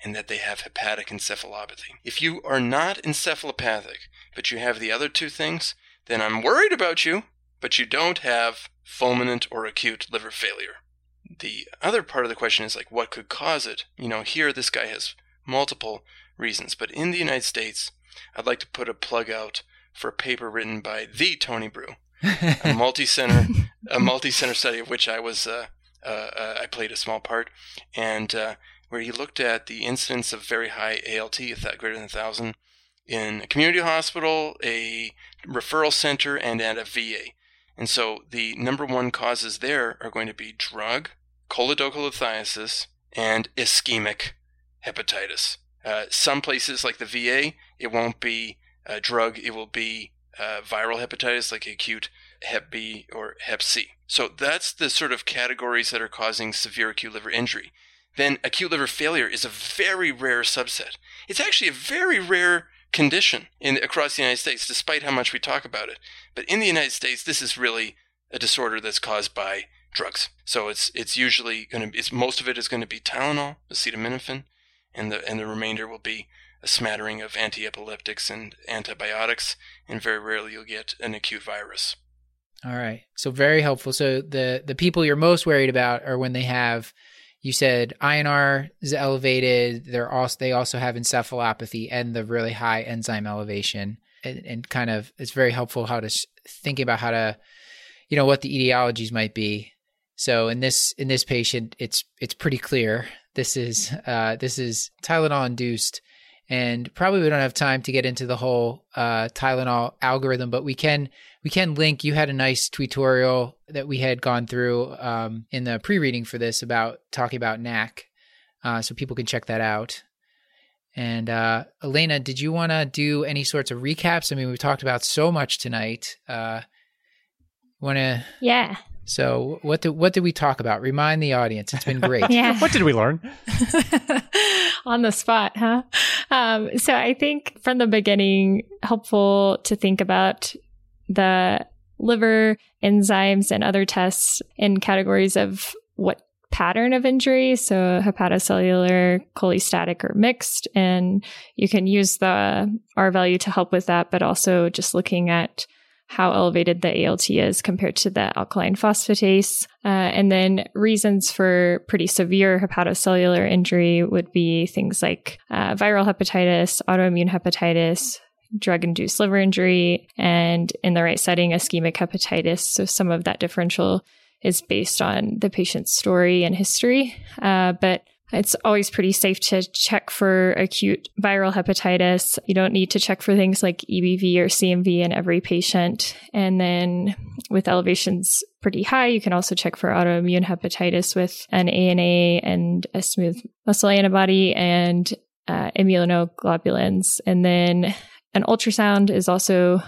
and that they have hepatic encephalopathy. If you are not encephalopathic, but you have the other two things, then I'm worried about you, but you don't have fulminant or acute liver failure. The other part of the question is like, what could cause it? You know, here this guy has multiple reasons, but in the United States, I'd like to put a plug out for a paper written by the Tony Breu, a (laughs) multi-center, a multi-center study of which I was, uh, uh, uh, I played a small part, and uh, where he looked at the incidence of very high ALT, if that greater than 1,000, in a community hospital, a referral center, and at a VA. And so the number one causes there are going to be drug, choledocholithiasis, and ischemic hepatitis. Uh, some places like the VA, it won't be a drug, it will be uh, viral hepatitis like acute Hep B or Hep C. So that's the sort of categories that are causing severe acute liver injury then acute liver failure is a very rare subset. It's actually a very rare condition in across the United States, despite how much we talk about it. But in the United States, this is really a disorder that's caused by drugs. So it's it's usually going to be it's, most of it is going to be Tylenol, acetaminophen, and the and the remainder will be a smattering of antiepileptics and antibiotics, and very rarely you'll get an acute virus. All right. So very helpful. So the the people you're most worried about are when they have you said INR is elevated. They're also they also have encephalopathy and the really high enzyme elevation, and, and kind of it's very helpful how to think about how to, you know, what the etiologies might be. So in this in this patient, it's it's pretty clear. This is uh, this is Tylenol induced and probably we don't have time to get into the whole uh, Tylenol algorithm, but we can we can link. You had a nice tutorial that we had gone through um, in the pre-reading for this about talking about NAC, uh, so people can check that out. And uh, Elena, did you want to do any sorts of recaps? I mean, we've talked about so much tonight. Uh, want to? Yeah. So what did what did we talk about? Remind the audience. It's been (laughs) great. Yeah. What did we learn? (laughs) On the spot, huh? Um, so I think from the beginning, helpful to think about the liver enzymes and other tests in categories of what pattern of injury. So hepatocellular, cholestatic, or mixed. And you can use the R value to help with that, but also just looking at how elevated the ALT is compared to the alkaline phosphatase. Uh, and then reasons for pretty severe hepatocellular injury would be things like uh, viral hepatitis, autoimmune hepatitis, drug induced liver injury, and in the right setting, ischemic hepatitis. So some of that differential is based on the patient's story and history. Uh, but it's always pretty safe to check for acute viral hepatitis. You don't need to check for things like EBV or CMV in every patient. And then with elevations pretty high, you can also check for autoimmune hepatitis with an ANA and a smooth muscle antibody and uh, immunoglobulins. And then an ultrasound is also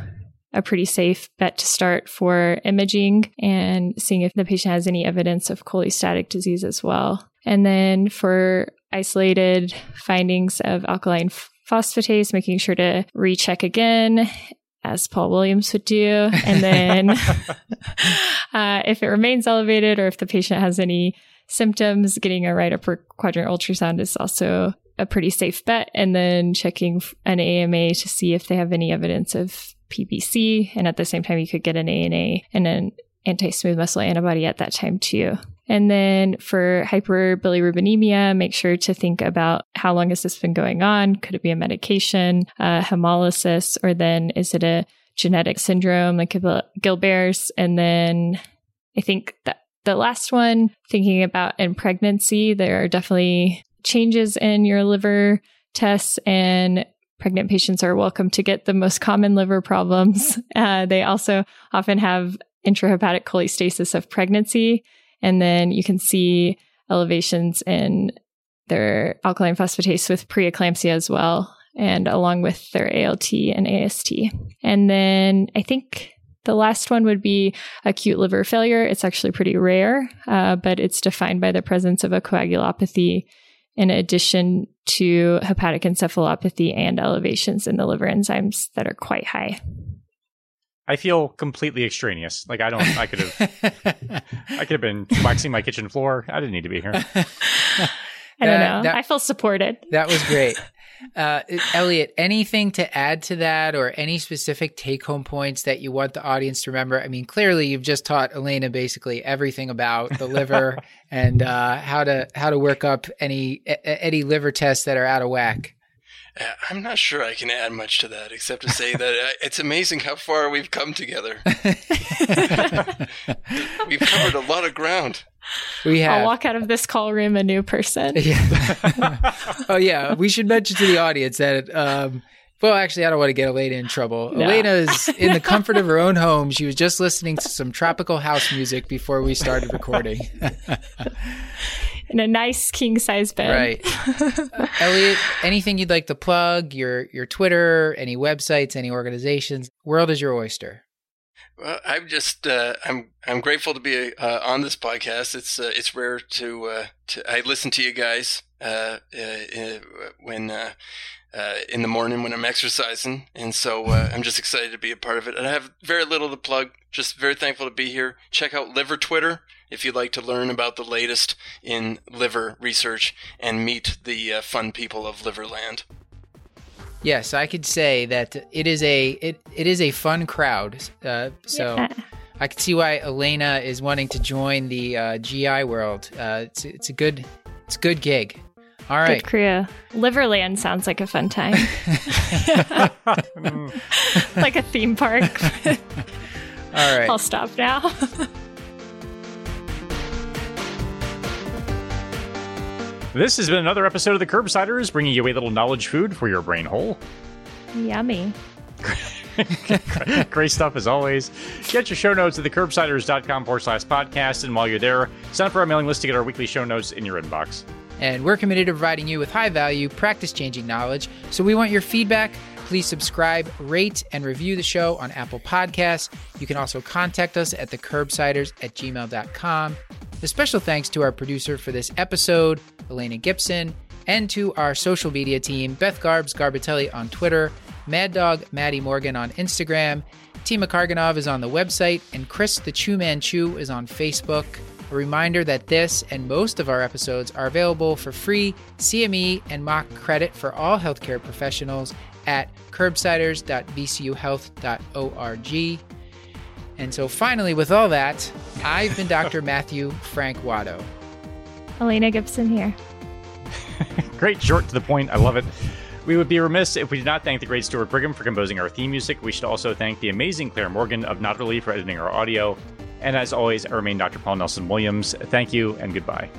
a pretty safe bet to start for imaging and seeing if the patient has any evidence of cholestatic disease as well. And then for isolated findings of alkaline phosphatase, making sure to recheck again, as Paul Williams would do. And then (laughs) uh, if it remains elevated or if the patient has any symptoms, getting a right upper quadrant ultrasound is also a pretty safe bet. And then checking an AMA to see if they have any evidence of PBC. And at the same time, you could get an ANA and an anti smooth muscle antibody at that time too. And then for hyperbilirubinemia, make sure to think about how long has this been going on? Could it be a medication, hemolysis, or then is it a genetic syndrome like Gilbert's? And then I think that the last one, thinking about in pregnancy, there are definitely changes in your liver tests and pregnant patients are welcome to get the most common liver problems. Uh, they also often have intrahepatic cholestasis of pregnancy. And then you can see elevations in their alkaline phosphatase with preeclampsia as well, and along with their ALT and AST. And then I think the last one would be acute liver failure. It's actually pretty rare, uh, but it's defined by the presence of a coagulopathy in addition to hepatic encephalopathy and elevations in the liver enzymes that are quite high. I feel completely extraneous. Like I don't. I could have. (laughs) I could have been waxing my kitchen floor. I didn't need to be here. (laughs) I don't know. That, I feel supported. That was great. Uh, Elliot, anything to add to that or any specific take home points that you want the audience to remember? I mean, clearly you've just taught Elena basically everything about the liver (laughs) and uh, how to how to work up any any liver tests that are out of whack. Uh, I'm not sure I can add much to that except to say that uh, it's amazing how far we've come together. (laughs) (laughs) we've covered a lot of ground. We have. I'll walk out of this call room a new person. (laughs) Yeah. oh yeah, we should mention to the audience that. Um, well, actually, I don't want to get Elena in trouble. No. is (laughs) in the comfort of her own home. She was just listening to some tropical house music before we started recording in a nice king size bed. Right. (laughs) Elliot, anything you'd like to plug? Your your Twitter, any websites, any organizations? World is your oyster. Well, I'm just uh, I'm I'm grateful to be uh, on this podcast. It's uh, it's rare to uh, to I listen to you guys uh, when in the morning when I'm exercising, and so I'm just excited to be a part of it. And I have very little to plug. Just very thankful to be here. Check out Liver Twitter if you'd like to learn about the latest in liver research and meet the uh, fun people of Liverland. Yes, I could say that it is a it, it is a fun crowd. Uh, so yeah. I can see why Elena is wanting to join the uh, GI world. Uh, it's it's a good it's a good gig. All right, good crew. Liverland sounds like a fun time, (laughs) (laughs) like a theme park. All right, I'll stop now. (laughs) This has been another episode of the Curbsiders, bringing you a little knowledge food for your brain hole. Yummy. (laughs) Great stuff as always. Get your show notes at thecurbsiders.com forward slash podcast. And while you're there, sign up for our mailing list to get our weekly show notes in your inbox. And we're committed to providing you with high value, practice changing knowledge. So we want your feedback. Please subscribe, rate, and review the show on Apple Podcasts. You can also contact us at thecurbsiders at gmail.com. A special thanks to our producer for this episode, Elena Gibson, and to our social media team, Beth Garbs Garbatelli on Twitter, Mad Dog Maddie Morgan on Instagram, Tima Karganov is on the website, and Chris the Chew Man Chew is on Facebook. A reminder that this and most of our episodes are available for free CME and MOC credit for all healthcare professionals at curbsiders.vcuhealth.org. And so, finally, with all that, I've been Dr. (laughs) Matthew Frank Watto. Elena Gibson here. (laughs) Great, short to the point. I love it. We would be remiss if we did not thank the great Stuart Brigham for composing our theme music. We should also thank the amazing Clair Morgan of nodderly for editing our audio. And as always, I remain Dr. Paul Nelson Williams. Thank you and goodbye.